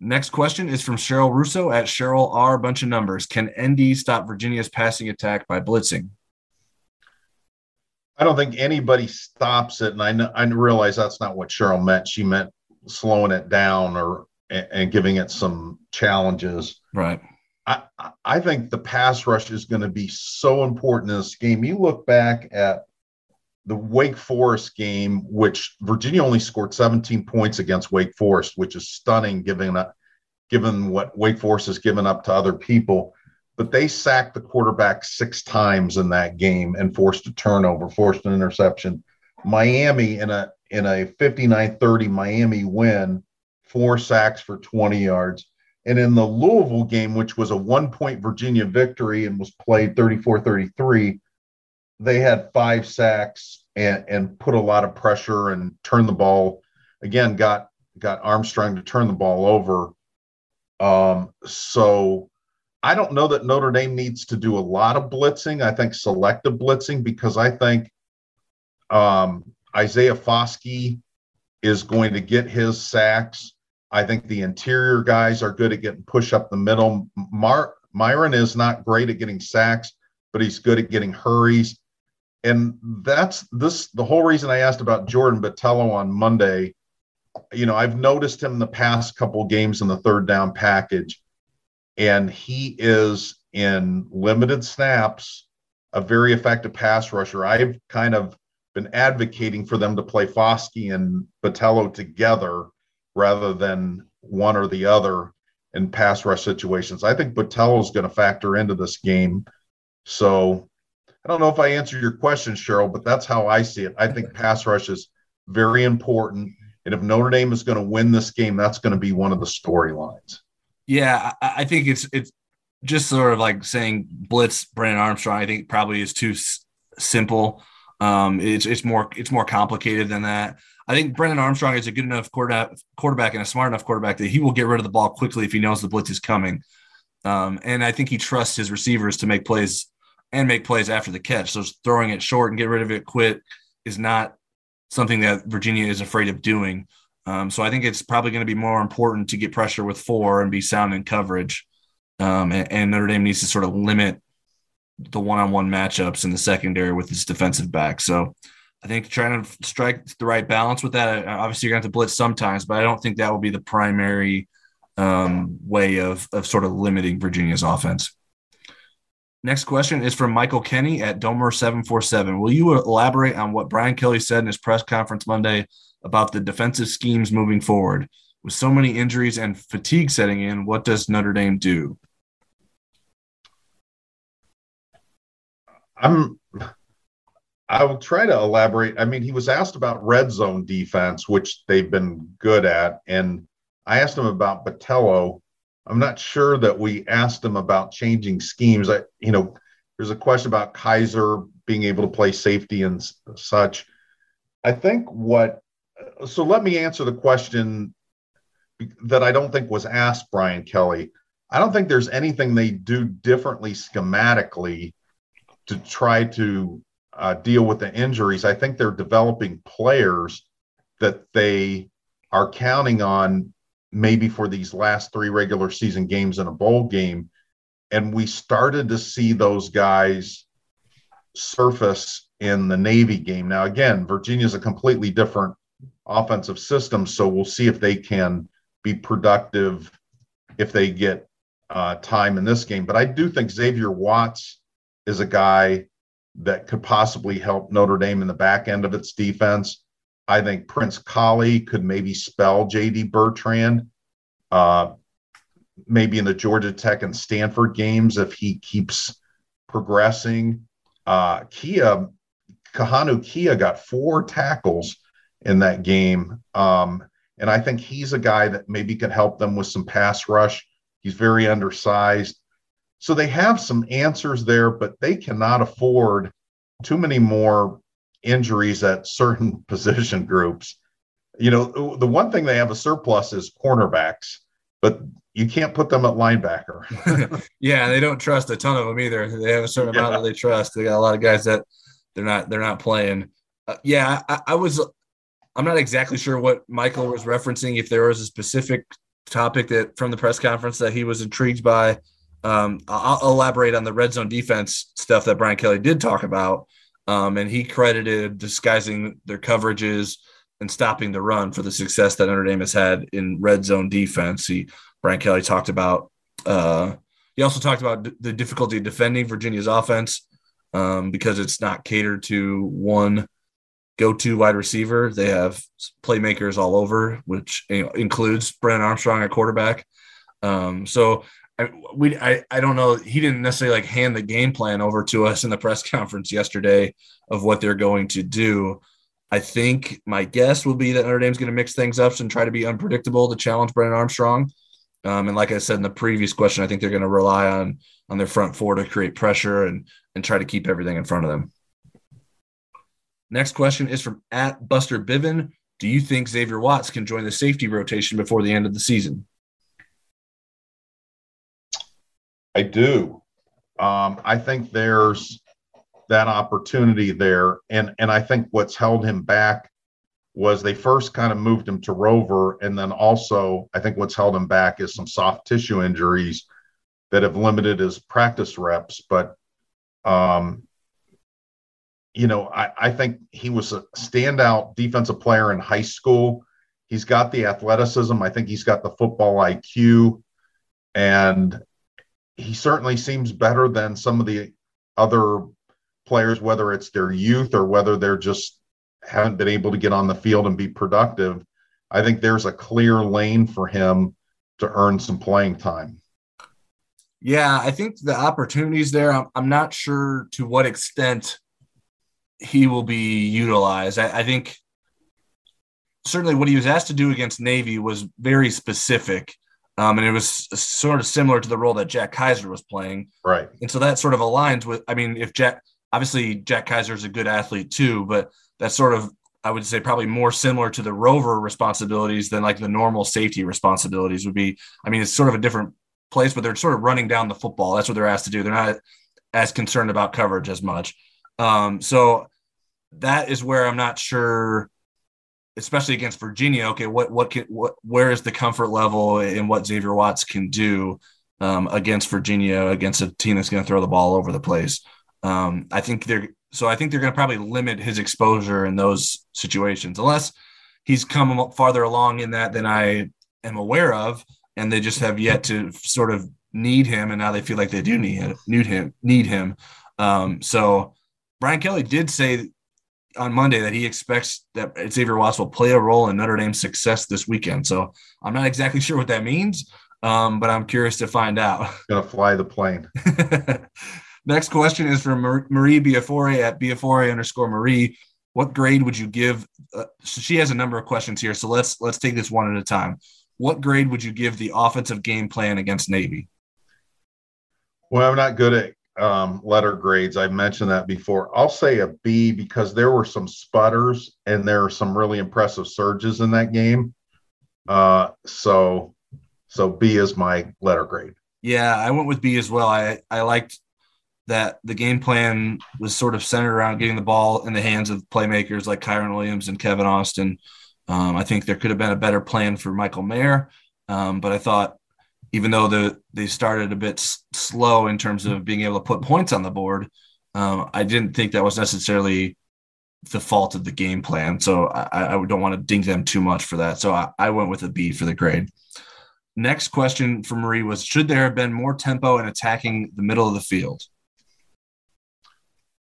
G: Next question is from Cheryl Russo at Cheryl R. Bunch of numbers. Can ND stop Virginia's passing attack by blitzing?
I: I don't think anybody stops it, and I know, I realize that's not what Cheryl meant. She meant slowing it down or and giving it some challenges.
G: Right.
I: I I think the pass rush is going to be so important in this game. You look back at the Wake Forest game, which Virginia only scored 17 points against Wake Forest, which is stunning given given what Wake Forest has given up to other people. But they sacked the quarterback six times in that game and forced a turnover, forced an interception. Miami in a in a 59-30 Miami win, four sacks for 20 yards. And in the Louisville game, which was a one point Virginia victory and was played 34 33, they had five sacks and, and put a lot of pressure and turned the ball again got got armstrong to turn the ball over. Um, so i don't know that notre dame needs to do a lot of blitzing. I think selective blitzing because i think um, isaiah foskey is going to get his sacks. I think the interior guys are good at getting push up the middle. Mar- myron is not great at getting sacks but he's good at getting hurries and that's this the whole reason I asked about Jordan Botelho on Monday. You know, I've noticed him the past couple games in the third down package, and he is in limited snaps a very effective pass rusher. I've kind of been advocating for them to play Foskey and Botelho together rather than one or the other in pass rush situations. I think Botelho is going to factor into this game. So I don't know if I answered your question, Cheryl, but that's how I see it. I think pass rush is very important. And if Notre Dame is going to win this game, that's going to be one of the storylines.
G: Yeah, I think it's it's just sort of like saying blitz Brennan Armstrong. I think probably is too s- simple. Um, it's it's more it's more complicated than that. I think Brennan Armstrong is a good enough quarterback, quarterback and a smart enough quarterback that he will get rid of the ball quickly if he knows the blitz is coming. Um, and I think he trusts his receivers to make plays and make plays after the catch. So throwing it short and get rid of it quick is not something that Virginia is afraid of doing. Um, so I think it's probably going to be more important to get pressure with four and be sound in coverage. Um, and, and, Notre Dame needs to sort of limit the one-on-one matchups in the secondary with its defensive back. So I think trying to strike the right balance with that. Obviously, you're going to have to blitz sometimes, but I don't think that will be the primary um, way of of sort of limiting Virginia's offense. Next question is from Michael Kenny at Domer747. Will you elaborate on what Brian Kelly said in his press conference Monday about the defensive schemes moving forward? With so many injuries and fatigue setting in, what does Notre Dame do?
I: I'm I will try to elaborate. I mean, he was asked about red zone defense, which they've been good at, and I asked him about Botelho. I'm not sure that we asked him about changing schemes. I, you know, there's a question about Kiser being able to play safety and such. I think what. So let me answer the question that I don't think was asked Brian Kelly. I don't think there's anything they do differently schematically to try to uh, deal with the injuries. I think they're developing players that they are counting on maybe for these last three regular season games in a bowl game. And we started to see those guys surface in the Navy game. Now, again, Virginia is a completely different offensive system. So we'll see if they can be productive if they get uh, time in this game. But I do think Xavier Watts is a guy that could possibly help Notre Dame in the back end of its defense. I think Prince Kollie could maybe spell JD Bertrand, uh, maybe in the Georgia Tech and Stanford games if he keeps progressing. Uh, Kia, Kahanu Kia got four tackles in that game. Um, and I think he's a guy that maybe could help them with some pass rush. He's very undersized. So they have some answers there, but they cannot afford too many more injuries at certain position groups. You know, the one thing they have a surplus is cornerbacks, but you can't put them at linebacker.
G: yeah, they don't trust a ton of them either. They have a certain yeah. amount that they trust. They got a lot of guys that they're not they're not playing. Uh, yeah, I, I was. I'm not exactly sure what Michael was referencing. If there was a specific topic that from the press conference that he was intrigued by, um, I'll, I'll, elaborate on the red zone defense stuff that Brian Kelly did talk about. Um, and he credited disguising their coverages and stopping the run for the success that Notre Dame has had in red zone defense. He, Brian Kelly talked about, uh, he also talked about d- the difficulty of defending Virginia's offense um, because it's not catered to one go-to wide receiver. They have playmakers all over, which you know, includes Brennan Armstrong at quarterback. Um, so I, we I, I don't know he didn't necessarily like hand the game plan over to us in the press conference yesterday of what they're going to do. I think my guess will be that Notre Dame's going to mix things up and try to be unpredictable to challenge Brennan Armstrong. Um, and like I said in the previous question, I think they're going to rely on on their front four to create pressure and and try to keep everything in front of them. Next question is from at Buster Biven. Do you think Xavier Watts can join the safety rotation before the end of the season?
I: I do. Um, I think there's that opportunity there, and and I think what's held him back was they first kind of moved him to Rover, and then also I think what's held him back is some soft tissue injuries that have limited his practice reps. But um, you know, I, I think he was a standout defensive player in high school. He's got the athleticism. I think he's got the football IQ. And he certainly seems better than some of the other players, whether it's their youth or whether they're just haven't been able to get on the field and be productive. I think there's a clear lane for him to earn some playing time.
G: Yeah, I think the opportunities there. I'm, not sure to what extent he will be utilized. I, I think certainly what he was asked to do against Navy was very specific. Um, and it was sort of similar to the role that Jack Kiser was playing.
I: Right.
G: And so that sort of aligns with, I mean, if Jack, obviously Jack Kiser is a good athlete too, but that sort of I would say probably more similar to the rover responsibilities than like the normal safety responsibilities would be. I mean, it's sort of a different place, but they're sort of running down the football. That's what they're asked to do. They're not as concerned about coverage as much. Um, so that is where I'm not sure, especially against Virginia. Okay, what what can what where is the comfort level in what Xavier Watts can do um, against Virginia against a team that's going to throw the ball over the place? Um, I think they're so I think they're going to probably limit his exposure in those situations, unless he's come farther along in that than I am aware of, and they just have yet to sort of need him, and now they feel like they do need need him need him. Um, so Brian Kelly did say on Monday that he expects that Xavier Watts will play a role in Notre Dame's success this weekend. So I'm not exactly sure what that means, um, but I'm curious to find out.
I: Gonna fly the plane.
G: Next question is from Marie Biafore at Biafore underscore Marie. What grade would you give? Uh, so she has a number of questions here, so let's let's take this one at a time. What grade would you give the offensive game plan against Navy?
I: Well, I'm not good at um, letter grades. I've mentioned that before. I'll say a B because there were some sputters and there are some really impressive surges in that game. Uh, so, so B is my letter grade.
G: Yeah, I went with B as well. I I liked that the game plan was sort of centered around getting the ball in the hands of playmakers like Kyren Williams and Kevin Austin. Um, I think there could have been a better plan for Michael Mayer, um, but I thought even though the, they started a bit s- slow in terms of being able to put points on the board, um, I didn't think that was necessarily the fault of the game plan. So I, I don't want to ding them too much for that. So I, I went with a B for the grade. Next question for Marie was Should there have been more tempo in attacking the middle of the field?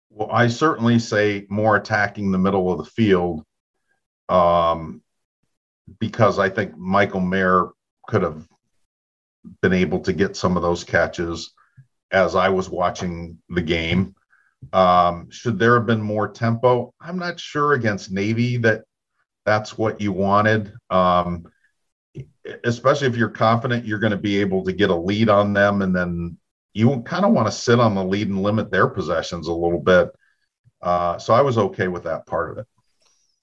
I: Well, I certainly say more attacking the middle of the field um, because I think Michael Mayer could have been able to get some of those catches as I was watching the game. Um, should there have been more tempo? I'm not sure against Navy that that's what you wanted. Um, especially if you're confident you're going to be able to get a lead on them and then you kind of want to sit on the lead and limit their possessions a little bit. Uh, so I was okay with that part of it.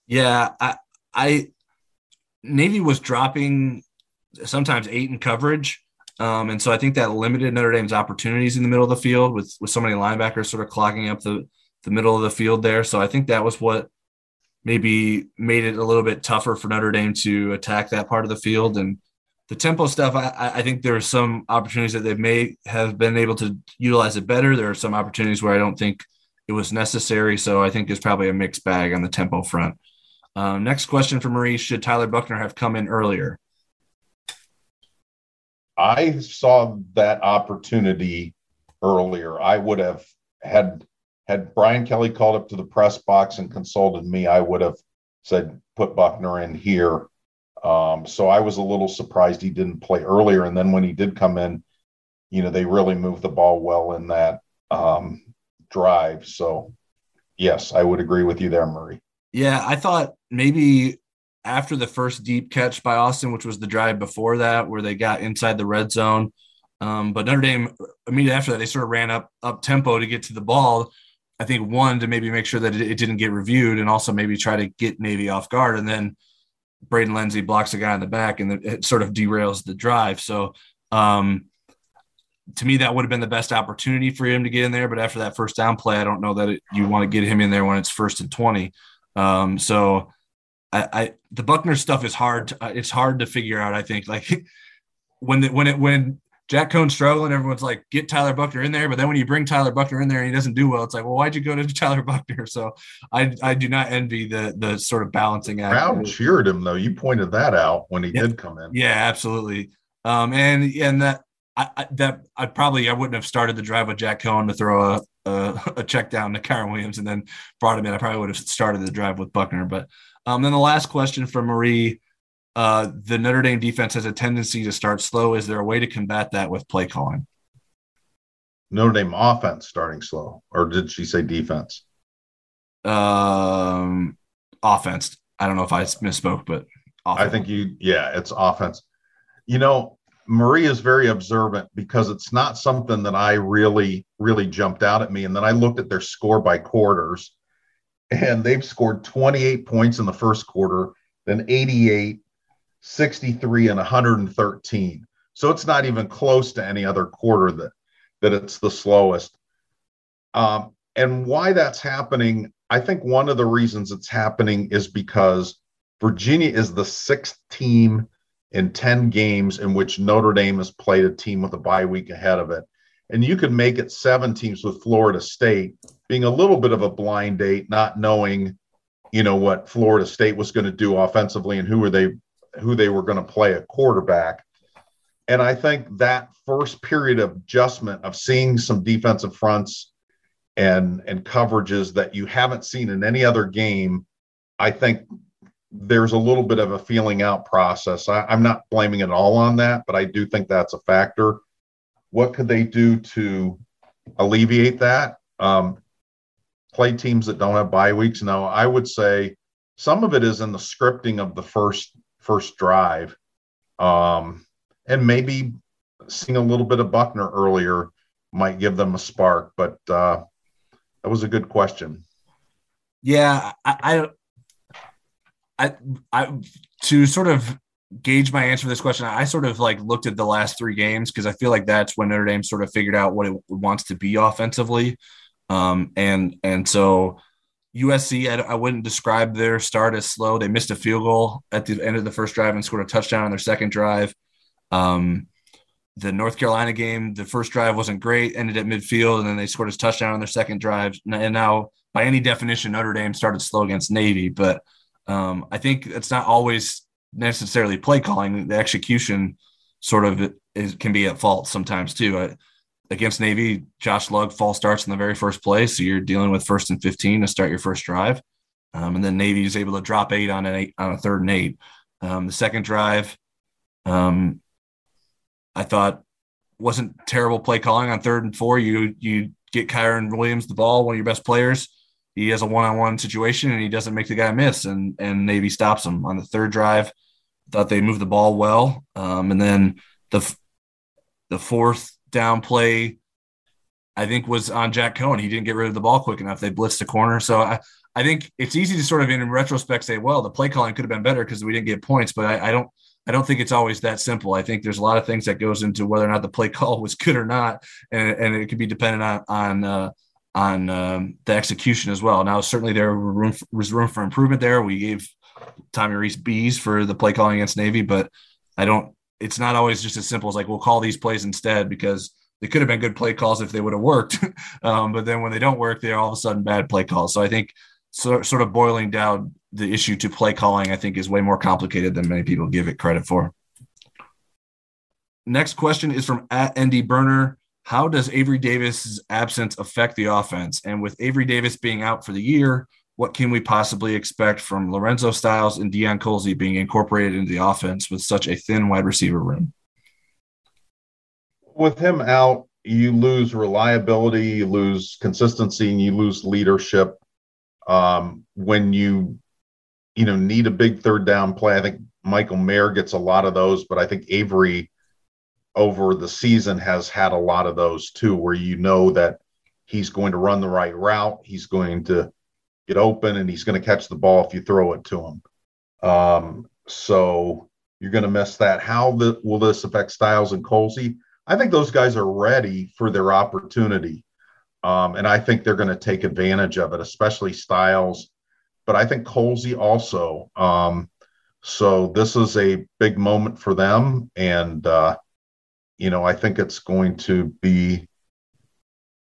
G: Yeah, I, I Navy was dropping sometimes eight in coverage, um, and so I think that limited Notre Dame's opportunities in the middle of the field with with so many linebackers sort of clogging up the the middle of the field there. So I think that was what maybe made it a little bit tougher for Notre Dame to attack that part of the field and the tempo stuff, I, I think there are some opportunities that they may have been able to utilize it better. There are some opportunities where I don't think it was necessary. So I think there's probably a mixed bag on the tempo front. Um, next question for Marie Should Tyler Buckner have come in earlier?
I: I saw that opportunity earlier. I would have had had Brian Kelly called up to the press box and consulted me. I would have said put Buckner in here um, so I was a little surprised he didn't play earlier. And then when he did come in, you know, they really moved the ball well in that um, drive. So, yes, I would agree with you there, Murray.
G: Yeah, I thought maybe after the first deep catch by Austin, which was the drive before that, where they got inside the red zone. Um, but Notre Dame immediately after that, they sort of ran up up tempo to get to the ball. I think one to maybe make sure that it, it didn't get reviewed, and also maybe try to get Navy off guard. And then Braden Lenzy blocks a guy in the back and it sort of derails the drive. So, um, to me, that would have been the best opportunity for him to get in there. But after that first down play, I don't know that it, you want to get him in there when it's first and 20. Um, so, I, I, the Buckner stuff is hard. To, it's hard to figure out. I think like when the, when it when Jack Coan's struggling. Everyone's like, get Tyler Buckner in there. But then when you bring Tyler Buckner in there and he doesn't do well, it's like, well, why'd you go to Tyler Buckner? So I, I do not envy the the sort of balancing act.
I: Crowd cheered him though. You pointed that out when he
G: yeah.
I: did come in.
G: Yeah, absolutely. Um, and and that I, I, that I probably I wouldn't have started the drive with Jack Coan to throw a a, a check down to Kyren Williams and then brought him in. I probably would have started the drive with Buckner, But um, then the last question from Marie uh, the Notre Dame defense has a tendency to start slow. Is there a way to combat that with play calling?
I: Notre Dame offense starting slow, or did she say defense?
G: Um, offense. I don't know if I misspoke, but
I: offense. I think you, yeah, it's offense. You know, Marie is very observant because it's not something that I really, really jumped out at me. And then I looked at their score by quarters, and they've scored 28 points in the first quarter, then 88, 63, and 113. So it's not even close to any other quarter that that it's the slowest. Um, and why that's happening, I think one of the reasons it's happening is because Virginia is the sixth team in 10 games in which Notre Dame has played a team with a bye week ahead of it. And you could make it seven teams with Florida State being a little bit of a blind date, not knowing, you know, what Florida State was going to do offensively and who were they who they were going to play a quarterback. And I think that first period of adjustment of seeing some defensive fronts and and coverages that you haven't seen in any other game, I think there's a little bit of a feeling out process. I, am not blaming it all on that, but I do think that's a factor. What could they do to alleviate that? Um, play teams that don't have bye weeks. Now, I would say some of it is in the scripting of the first first drive, um, and maybe seeing a little bit of Buckner earlier might give them a spark. But uh, that was a good question.
G: Yeah, I, I, I, I to sort of gauge my answer to this question, I sort of like looked at the last three games because I feel like that's when Notre Dame sort of figured out what it wants to be offensively. Um, and and so USC, I, I, wouldn't describe their start as slow. They missed a field goal at the end of the first drive and scored a touchdown on their second drive. Um, the North Carolina game, the first drive wasn't great, ended at midfield, and then they scored a touchdown on their second drive. And now, by any definition, Notre Dame started slow against Navy. But um, I think it's not always necessarily play calling. The execution sort of is, can be at fault sometimes too. I, against Navy, Josh Lugg false starts in the very first play, so you're dealing with first and 15 to start your first drive, um, and then Navy is able to drop eight on an eight on a third and eight. Um, the second drive, um, I thought wasn't terrible play calling on third and four. You you get Kyren Williams the ball, one of your best players. He has a one-on-one situation and he doesn't make the guy miss, and and Navy stops him on the third drive. Thought they moved the ball well, um, and then the the fourth down play, I think, was on Jack Coan. He didn't get rid of the ball quick enough. They blitzed the corner. So I, I think it's easy to sort of in retrospect say, well, the play calling could have been better because we didn't get points. But I, I, don't I don't think it's always that simple. I think there's a lot of things that goes into whether or not the play call was good or not, and, and it could be dependent on on uh, on um, the execution as well. Now, certainly there was room for improvement there. We gave Tommy Rees B's for the play calling against Navy, but I don't it's not always just as simple as like we'll call these plays instead because they could have been good play calls if they would have worked. um, but then when they don't work, they're all of a sudden bad play calls. So I think so, sort of boiling down the issue to play calling, I think is way more complicated than many people give it credit for. Next question is from at Andy Burner. How does Avery Davis's absence affect the offense? And with Avery Davis being out for the year, what can we possibly expect from Lorenzo Styles and Deion Colzie being incorporated into the offense with such a thin wide receiver room?
I: With him out, you lose reliability, you lose consistency, and you lose leadership. Um, when you, you know, need a big third down play, I think Michael Mayer gets a lot of those, but I think Avery over the season has had a lot of those too, where you know that he's going to run the right route, he's going to get open and he's going to catch the ball if you throw it to him. Um, so you're going to miss that. How the, will this affect Styles and Colzie? I think those guys are ready for their opportunity. Um, and I think they're going to take advantage of it, especially Styles. But I think Colzie also. Um, so this is a big moment for them. And, uh, you know, I think it's going to be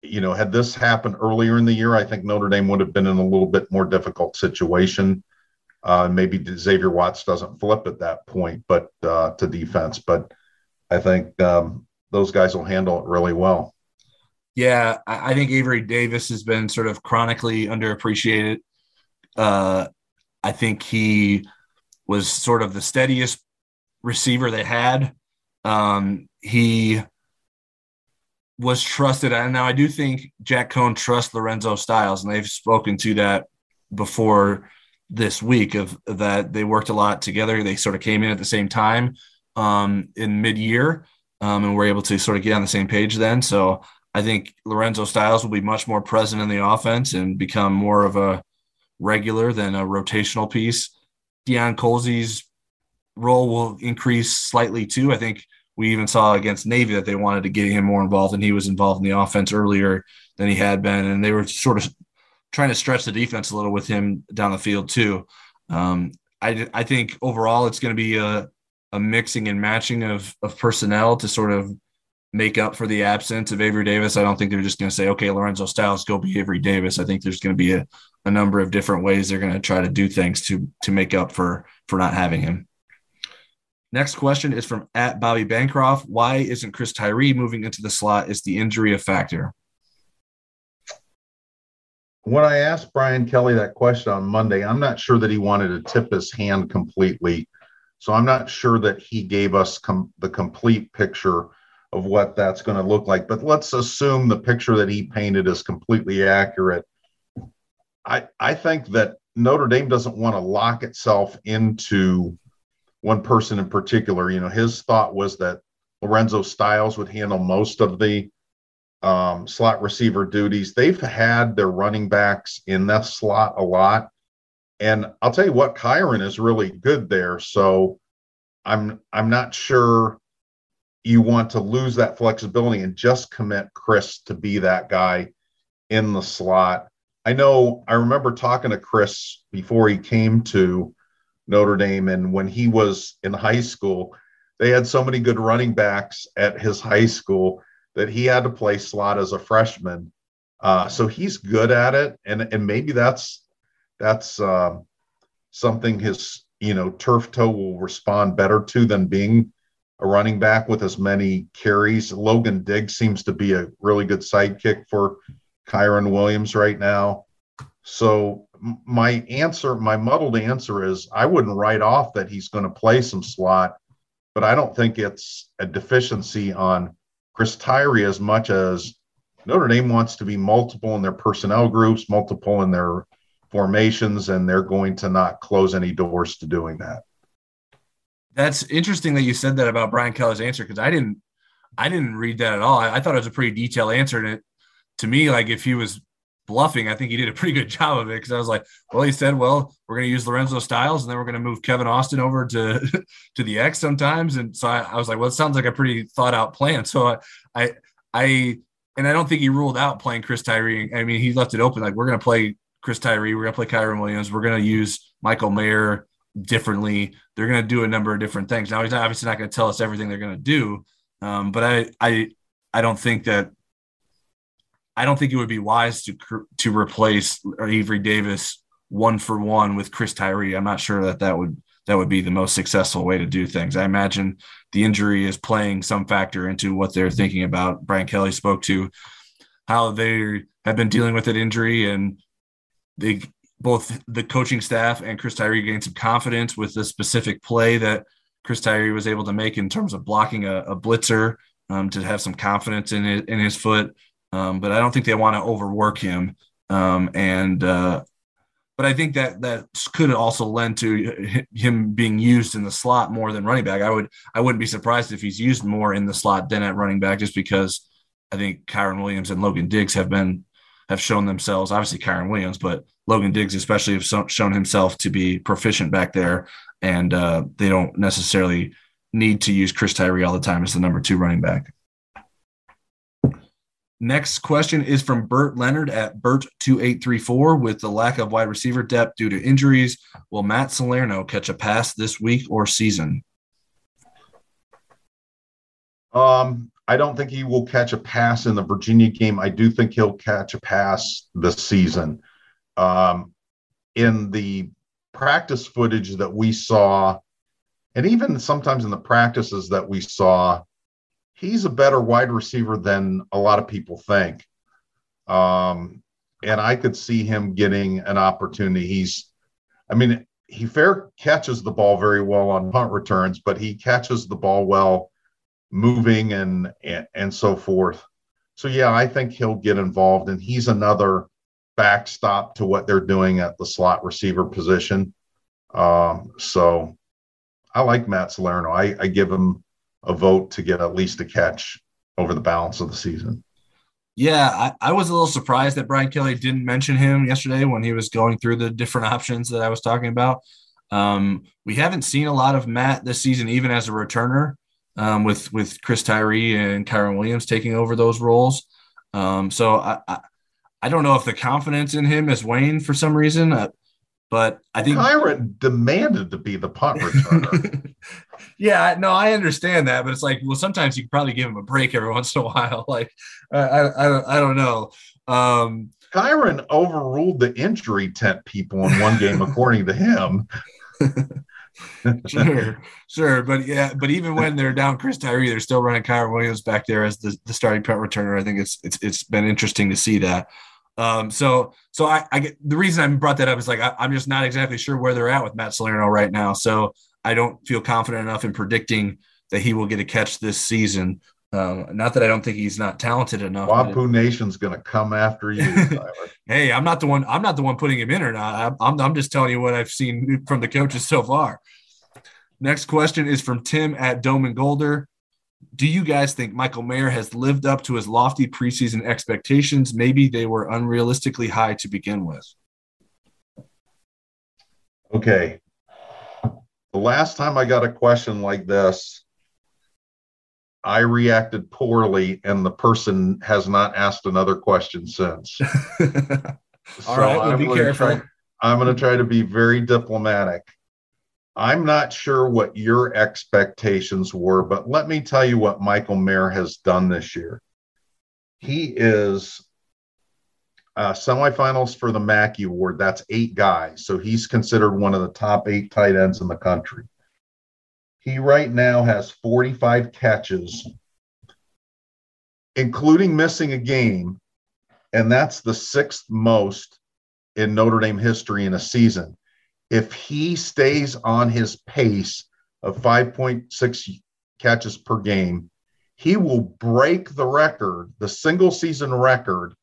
I: you know, had this happened earlier in the year, I think Notre Dame would have been in a little bit more difficult situation. Uh, maybe Xavier Watts doesn't flip at that point, but uh, to defense. But I think um, those guys will handle it really well.
G: Yeah, I think Avery Davis has been sort of chronically underappreciated. Uh, I think he was sort of the steadiest receiver they had. Um, he was trusted. And now I do think Jack Coan trusts Lorenzo Styles, and they've spoken to that before this week of that they worked a lot together. They sort of came in at the same time um, in mid-year, um, and were able to sort of get on the same page then. So I think Lorenzo Styles will be much more present in the offense and become more of a regular than a rotational piece. Deion Colzie's role will increase slightly too. I think we even saw against Navy that they wanted to get him more involved, and he was involved in the offense earlier than he had been, and they were sort of trying to stretch the defense a little with him down the field too. Um, I, I think overall it's going to be a, a mixing and matching of, of personnel to sort of make up for the absence of Avery Davis. I don't think they're just going to say, okay, Lorenzo Styles, go be Avery Davis. I think there's going to be a, a number of different ways they're going to try to do things to to make up for for not having him. Next question is from at Bobby Bancroft. Why isn't Chris Tyree moving into the slot? Is the injury a factor?
I: When I asked Brian Kelly that question on Monday, I'm not sure that he wanted to tip his hand completely. So I'm not sure that he gave us com- the complete picture of what that's going to look like. But let's assume the picture that he painted is completely accurate. I I think that Notre Dame doesn't want to lock itself into one person in particular. You know, his thought was that Lorenzo Styles would handle most of the um, slot receiver duties. They've had their running backs in that slot a lot. And I'll tell you what, Kyren is really good there. So I'm I'm not sure you want to lose that flexibility and just commit Chris to be that guy in the slot. I know I remember talking to Chris before he came to Notre Dame. And when he was in high school, they had so many good running backs at his high school that he had to play slot as a freshman. Uh, so he's good at it, and and maybe that's that's uh, something his you know turf toe will respond better to than being a running back with as many carries. Logan Diggs seems to be a really good sidekick for Kyren Williams right now. So my answer, my muddled answer is I wouldn't write off that he's going to play some slot, but I don't think it's a deficiency on Chris Tyree as much as Notre Dame wants to be multiple in their personnel groups, multiple in their formations, and they're going to not close any doors to doing that.
G: That's interesting that you said that about Brian Kelly's answer because I didn't, I didn't read that at all. I, I, thought it was a pretty detailed answer, and it to me like if he was bluffing, I think he did a pretty good job of it because I was like, well, he said, well, we're going to use Lorenzo Styles and then we're going to move Kevin Austin over to to the X sometimes. And so I, I, was like, well, it sounds like a pretty thought out plan. So I, I, I, and I don't think he ruled out playing Chris Tyree. I mean, he left it open like we're going to play Chris Tyree, we're going to play Kyren Williams, we're going to use Michael Mayer differently. They're going to do a number of different things. Now he's obviously not going to tell us everything they're going to do, um, but I, I, I don't think that I don't think it would be wise to to replace Avery Davis one for one with Chris Tyree. I'm not sure that that would that would be the most successful way to do things. I imagine the injury is playing some factor into what they're thinking about. Brian Kelly spoke to how they have been dealing with that injury, and they both the coaching staff and Chris Tyree gained some confidence with the specific play that Chris Tyree was able to make in terms of blocking a, a blitzer um, to have some confidence in in his foot um, but I don't think they want to overwork him. Um, and uh, but I think that that could also lend to him being used in the slot more than running back. I would I wouldn't be surprised if he's used more in the slot than at running back, just because I think Kyren Williams and Logan Diggs have been have shown themselves. Obviously, Kyren Williams, but Logan Diggs especially have shown himself to be proficient back there, and uh, they don't necessarily need to use Chris Tyree all the time as the number two running back. Next question is from Bert Leonard at Bert2834. With the lack of wide receiver depth due to injuries, will Matt Salerno catch a pass this week or season?
I: Um, I don't think he will catch a pass in the Virginia game. I do think he'll catch a pass this season. Um, in the practice footage that we saw, and even sometimes in the practices that we saw, he's a better wide receiver than a lot of people think. Um, and I could see him getting an opportunity. He's, I mean, he fair catches the ball very well on punt returns, but he catches the ball well moving and, and, and so forth. So yeah, I think he'll get involved, and he's another backstop to what they're doing at the slot receiver position. Um, so I like Matt Salerno. I, I give him a vote to get at least a catch over the balance of the season.
G: Yeah, I, I, was a little surprised that Brian Kelly didn't mention him yesterday when he was going through the different options that I was talking about. Um, we haven't seen a lot of Matt this season, even as a returner, um, with with Chris Tyree and Kyren Williams taking over those roles. Um, so I, I, I don't know if the confidence in him has waned for some reason. But I think
I: Kyren demanded to be the punt returner.
G: yeah, no, I understand that, but it's like, well, sometimes you probably give him a break every once in a while. Like, I, I, I don't, I don't know. Um,
I: Kyren overruled the injury tent people in one game, according to him.
G: sure, sure, but yeah, but even when they're down Chris Tyree, they're still running Kyren Williams back there as the, the starting punt returner. I think it's it's it's been interesting to see that. Um, so so I, I get the reason I brought that up is like I, am just not exactly sure where they're at with Matt Salerno right now. So I don't feel confident enough in predicting that he will get a catch this season. Um, not that I don't think he's not talented enough.
I: Wapu Nation's going to come after you.
G: hey, I'm not the one. I'm not the one putting him in or not. I'm, I'm just telling you what I've seen from the coaches so far. Next question is from Tim at Dome Doman Golder do you guys think Michael Mayer has lived up to his lofty preseason expectations? Maybe they were unrealistically high to begin with.
I: Okay. The last time I got a question like this, I reacted poorly, and the person has not asked another question since.
G: All so right, well, I'm be careful.
I: Try, I'm going to try to be very diplomatic. I'm not sure what your expectations were, but let me tell you what Michael Mayer has done this year. He is uh, semifinals for the Mackey Award. That's eight guys. So he's considered one of the top eight tight ends in the country. He right now has 45 catches, including missing a game. And that's the sixth most in Notre Dame history in a season if he stays on his pace of 5.6 catches per game, he will break the record, the single season record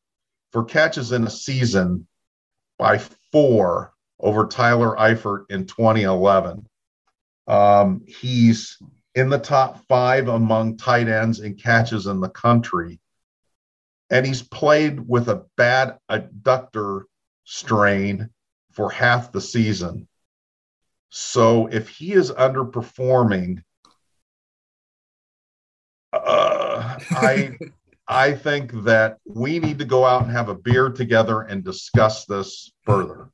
I: for catches in a season by four over Tyler Eifert in 2011. Um, he's in the top five among tight ends in catches in the country. And he's played with a bad adductor strain for half the season. So if he is underperforming, uh, I I think that we need to go out and have a beer together and discuss this further.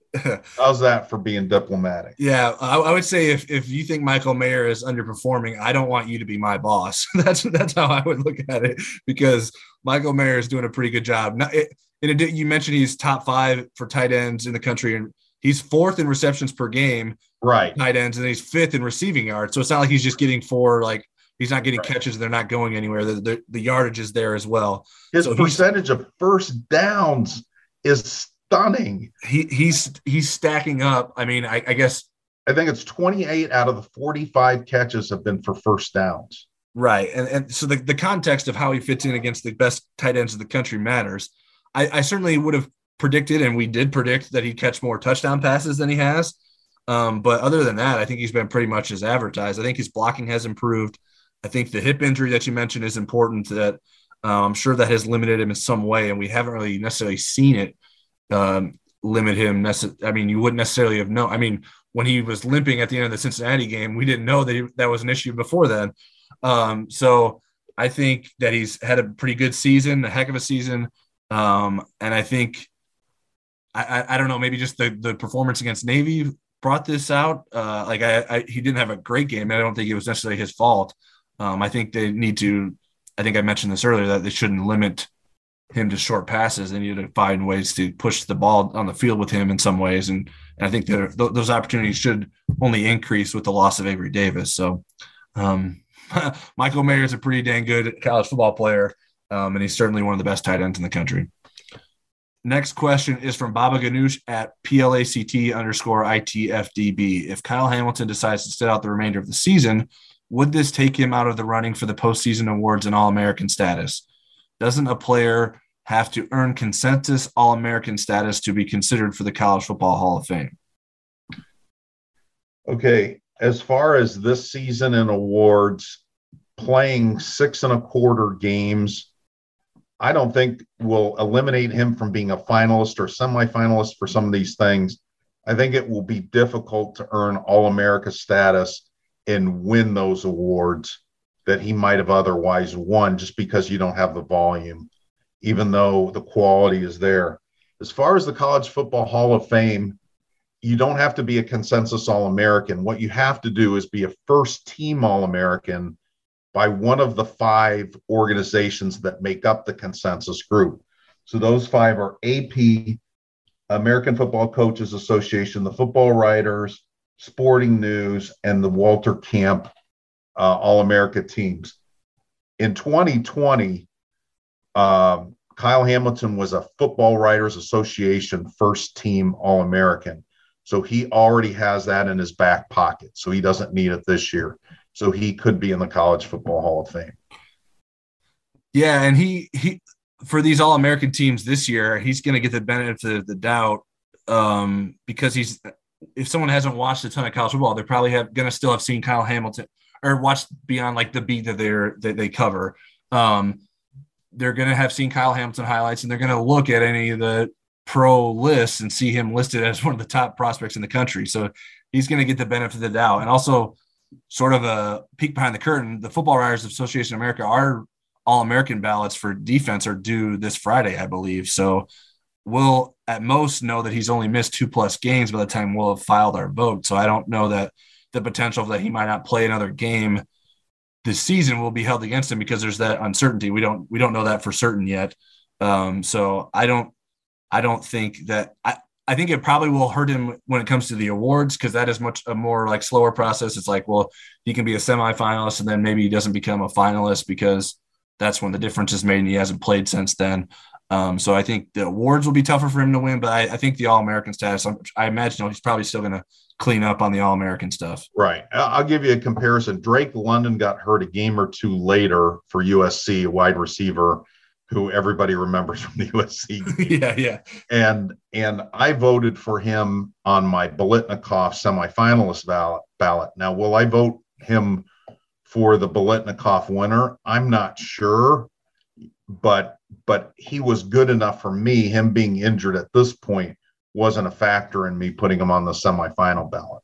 I: How's that for being diplomatic?
G: Yeah, I, I, would say if, if you think Michael Mayer is underperforming, I don't want you to be my boss. that's that's how I would look at it because Michael Mayer is doing a pretty good job. Now, it, and it, you mentioned he's top five for tight ends in the country, and he's fourth in receptions per game,
I: right?
G: Tight ends, and he's fifth in receiving yards. So it's not like he's just getting four, like he's not getting right. catches. They're not going anywhere. The, the, the, yardage is there as well.
I: His
G: so
I: percentage of first downs is stunning.
G: He he's he's stacking up. I mean, I, I guess
I: I think it's 28 out of the 45 catches have been for first downs.
G: Right. And, and so the, the context of how he fits in against the best tight ends of the country matters. I, I certainly would have predicted, and we did predict that he'd catch more touchdown passes than he has. Um, but other than that, I think he's been pretty much as advertised. I think his blocking has improved. I think the hip injury that you mentioned is important. That uh, I'm sure that has limited him in some way, and we haven't really necessarily seen it um, limit him. I mean, you wouldn't necessarily have known. I mean, when he was limping at the end of the Cincinnati game, we didn't know that he, that was an issue before then. Um, so I think that he's had a pretty good season, a heck of a season, um, and I think I, I, don't know, maybe just the, the performance against Navy brought this out. Uh, like I, I, he didn't have a great game. And I don't think it was necessarily his fault. Um, I think they need to. I think I mentioned this earlier that they shouldn't limit him to short passes. They need to find ways to push the ball on the field with him in some ways, and, and I think th- those opportunities should only increase with the loss of Avery Davis. So, um, Michael Mayer is a pretty dang good college football player, um, and he's certainly one of the best tight ends in the country. Next question is from Baba Ganoush at PLACT underscore ITFDB. If Kyle Hamilton decides to sit out the remainder of the season, would this take him out of the running for the postseason awards and All American status? Doesn't a player have to earn consensus All American status to be considered for the College Football Hall of Fame?
I: Okay. As far as this season and awards, playing six and a quarter games I don't think will eliminate him from being a finalist or semifinalist for some of these things. I think it will be difficult to earn All America status and win those awards that he might have otherwise won just because you don't have the volume, even though the quality is there. As far as the College Football Hall of Fame, you don't have to be a consensus All American. What you have to do is be a first team All American by one of the five organizations that make up the consensus group. So those five are AP, American Football Coaches Association, the Football Writers, Sporting News, and the Walter Camp uh, All America teams. In 2020, um, Kyle Hamilton was a Football Writers Association first team All American. So he already has that in his back pocket. So he doesn't need it this year so he could be in the College Football Hall of Fame.
G: Yeah, and he he for these All American teams this year, he's going to get the benefit of the doubt um, because he's if someone hasn't watched a ton of college football, they're probably have going to still have seen Kyle Hamilton or watched beyond like the beat that they're that they cover. Um, they're going to have seen Kyle Hamilton highlights, and they're going to look at any of the pro lists and see him listed as one of the top prospects in the country. So he's going to get the benefit of the doubt, and also sort of a peek behind the curtain, the Football Writers Association of America, our All American ballots for defense are due this Friday, I believe. So we'll at most know that he's only missed two plus games by the time we'll have filed our vote. So I don't know that the potential that he might not play another game this season will be held against him because there's that uncertainty. We don't we don't know that for certain yet. Um, so I don't I don't think that I, I think it probably will hurt him when it comes to the awards because that is much a more like slower process. It's like, well, he can be a semifinalist and then maybe he doesn't become a finalist because that's when the difference is made and he hasn't played since then. Um, so I think the awards will be tougher for him to win, but I, I think the All American status, I'm, i imagine he's probably still going to clean up on the All American stuff.
I: Right. I'll give you a comparison. Drake London got hurt a game or two later for USC, wide receiver who everybody remembers from the USC.
G: yeah, yeah.
I: And and I voted for him on my Biletnikoff semifinalist ballot. Ballot. Now, will I vote him for the Biletnikoff winner? I'm not sure, but but he was good enough for me. Him being injured at this point wasn't a factor in me putting him on the semifinal ballot.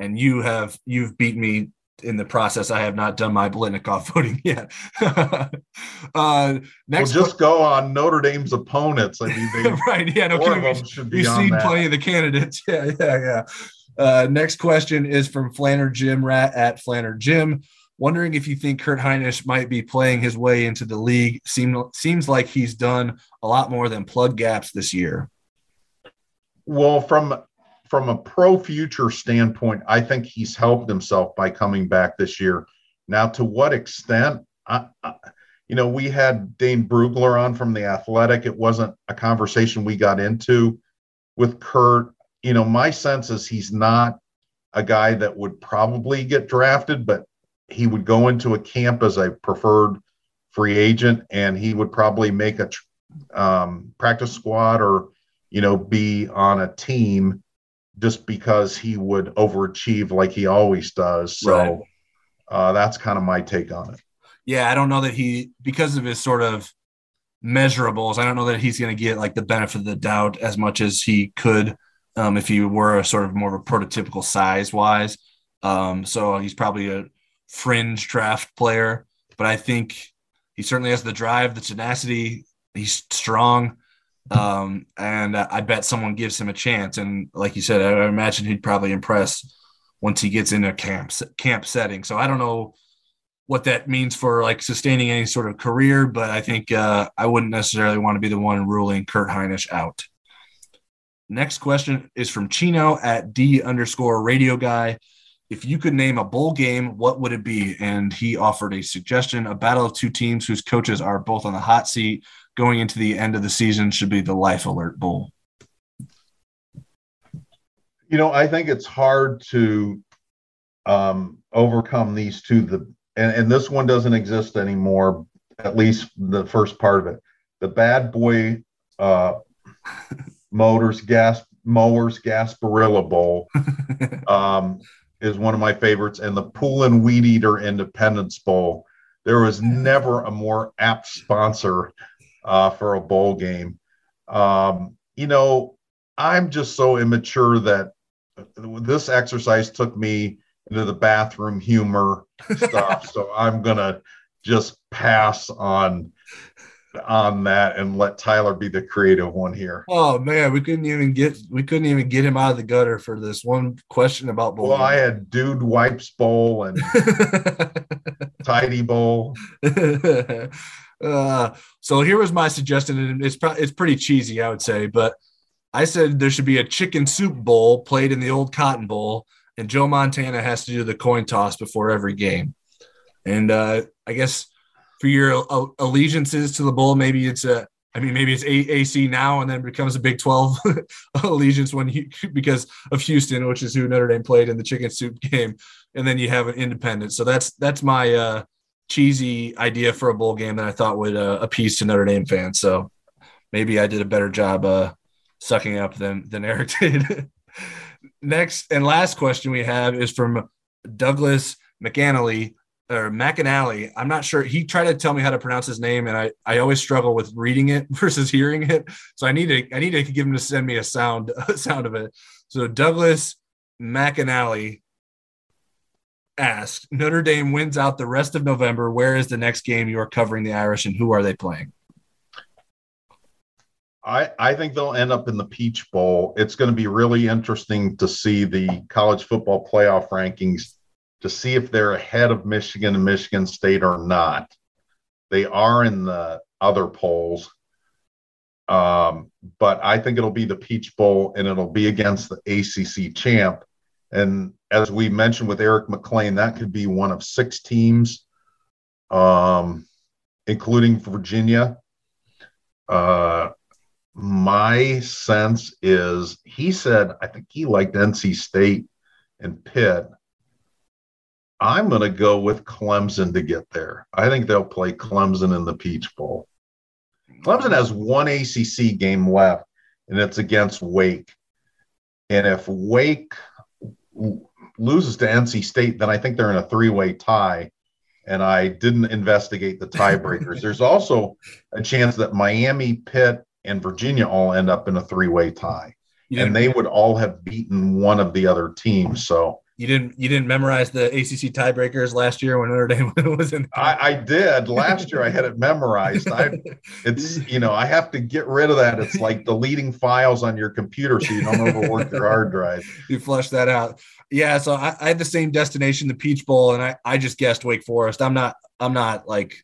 G: And you have you've beat me in the process. I have not done my Biletnikoff voting yet.
I: uh, next, well, just go on Notre Dame's opponents. I mean, they,
G: right? Yeah, no, kidding. You've seen that. plenty of the candidates. Yeah, yeah, yeah. Uh, next question is from Flanner Jim Rat at Flanner Jim. Wondering if you think Kurt Hinish might be playing his way into the league. Seem, seems like he's done a lot more than plug gaps this year.
I: Well, from from a pro future standpoint, I think he's helped himself by coming back this year. Now, to what extent? I, I, you know, we had Dane Brugler on from the Athletic. It wasn't a conversation we got into with Kurt. You know, my sense is he's not a guy that would probably get drafted, but he would go into a camp as a preferred free agent, and he would probably make a um, practice squad or you know be on a team just because he would overachieve like he always does. So right. uh, that's kind of my take on it.
G: Yeah, I don't know that he because of his sort of measurables. I don't know that he's going to get like the benefit of the doubt as much as he could um, if he were a sort of more of a prototypical size wise. Um, so he's probably a fringe draft player, but I think he certainly has the drive, the tenacity. He's strong. Um, and I bet someone gives him a chance. And like you said, I imagine he'd probably impress once he gets into camp camp setting. So I don't know what that means for like sustaining any sort of career, but I think uh, I wouldn't necessarily want to be the one ruling Kurt Hinish out. Next question is from Chino at D underscore radio guy. If you could name a bowl game, what would it be? And he offered a suggestion a battle of two teams whose coaches are both on the hot seat going into the end of the season should be the Life Alert Bowl?
I: You know, I think it's hard to um, overcome these two. The and, and this one doesn't exist anymore. At least the first part of it. The Bad Boy uh, Motors Gas Mowers Gasparilla Bowl um, is one of my favorites, and the Poulan Weed Eater Independence Bowl. There was never a more apt sponsor uh, for a bowl game. Um, you know, I'm just so immature that this exercise took me into the bathroom humor stuff. so I'm gonna just pass on on that and let Tyler be the creative one here.
G: Oh man, we couldn't even get we couldn't even get him out of the gutter for this one question about
I: bowl. Well, I had dude wipes bowl and tidy bowl.
G: uh, so here was my suggestion, and it's it's pretty cheesy, I would say, but I said there should be a chicken soup bowl played in the old Cotton Bowl, and Joe Montana has to do the coin toss before every game. And uh, I guess for your allegiances to the bowl, maybe it's a, I mean, maybe it's AC now and then becomes a Big 12 allegiance when he, because of Houston, which is who Notre Dame played in the chicken soup game. And then you have an independent. So that's, that's my uh, cheesy idea for a bowl game that I thought would uh, appease to Notre Dame fans. So maybe I did a better job uh, sucking up than, than Eric did. Next and last question we have is from Douglas McAnally or McAnally. I'm not sure. He tried to tell me how to pronounce his name, and I, I always struggle with reading it versus hearing it. So I need to I need to give him to send me a sound a sound of it. So Douglas McAnally asked, Notre Dame wins out the rest of November. Where is the next game you are covering the Irish, and who are they playing?
I: I, I think they'll end up in the Peach Bowl. It's going to be really interesting to see the college football playoff rankings to see if they're ahead of Michigan and Michigan State or not. They are in the other polls. Um, but I think it'll be the Peach Bowl and it'll be against the ACC champ. And as we mentioned with Eric Mac Lain, that could be one of six teams, um, including Virginia. Uh, my sense is he said, I think he liked NC State and Pitt. I'm going to go with Clemson to get there. I think they'll play Clemson in the Peach Bowl. Clemson has one ACC game left, and it's against Wake. And if Wake loses to NC State, then I think they're in a three way tie. And I didn't investigate the tiebreakers. There's also a chance that Miami, Pitt, and Virginia all end up in a three way tie. And they would all have beaten one of the other teams. So
G: you didn't you didn't memorize the ACC tiebreakers last year when Notre Dame was in.
I: I, I, did last year. I had it memorized. I it's you know I have to get rid of that. It's like deleting files on your computer so you don't overwork your hard drive.
G: You flush that out. Yeah. So I, I had the same destination, the Peach Bowl, and I I just guessed Wake Forest. I'm not I'm not like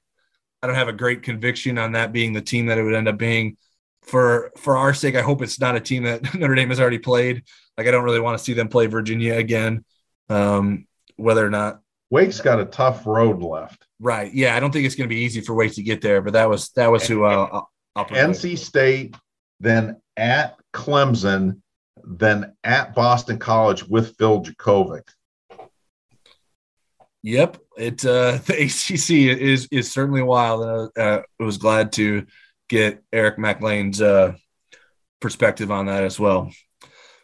G: I don't have a great conviction on that being the team that it would end up being. For for our sake, I hope it's not a team that Notre Dame has already played. Like I don't really want to see them play Virginia again um, whether or not
I: Wake's got a tough road left.
G: Right. Yeah, I don't think it's going to be easy for Wake to get there, but that was that was who uh,
I: I'll NC State, then at Clemson, then at Boston College with Phil Jurkovec.
G: Yep, it uh, the ACC is is certainly wild. Uh, uh, I was glad to get Eric Mac Lain's uh, perspective on that as well.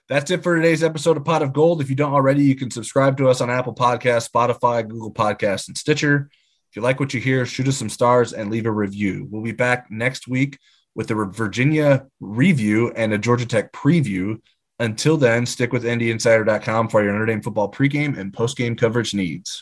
G: That's it for today's episode of Pot of Gold. If you don't already, you can subscribe to us on Apple Podcasts, Spotify, Google Podcasts, and Stitcher. If you like what you hear, shoot us some stars and leave a review. We'll be back next week with a Virginia review and a Georgia Tech preview. Until then, stick with NDinsider.com for your Notre Dame football pregame and postgame coverage needs.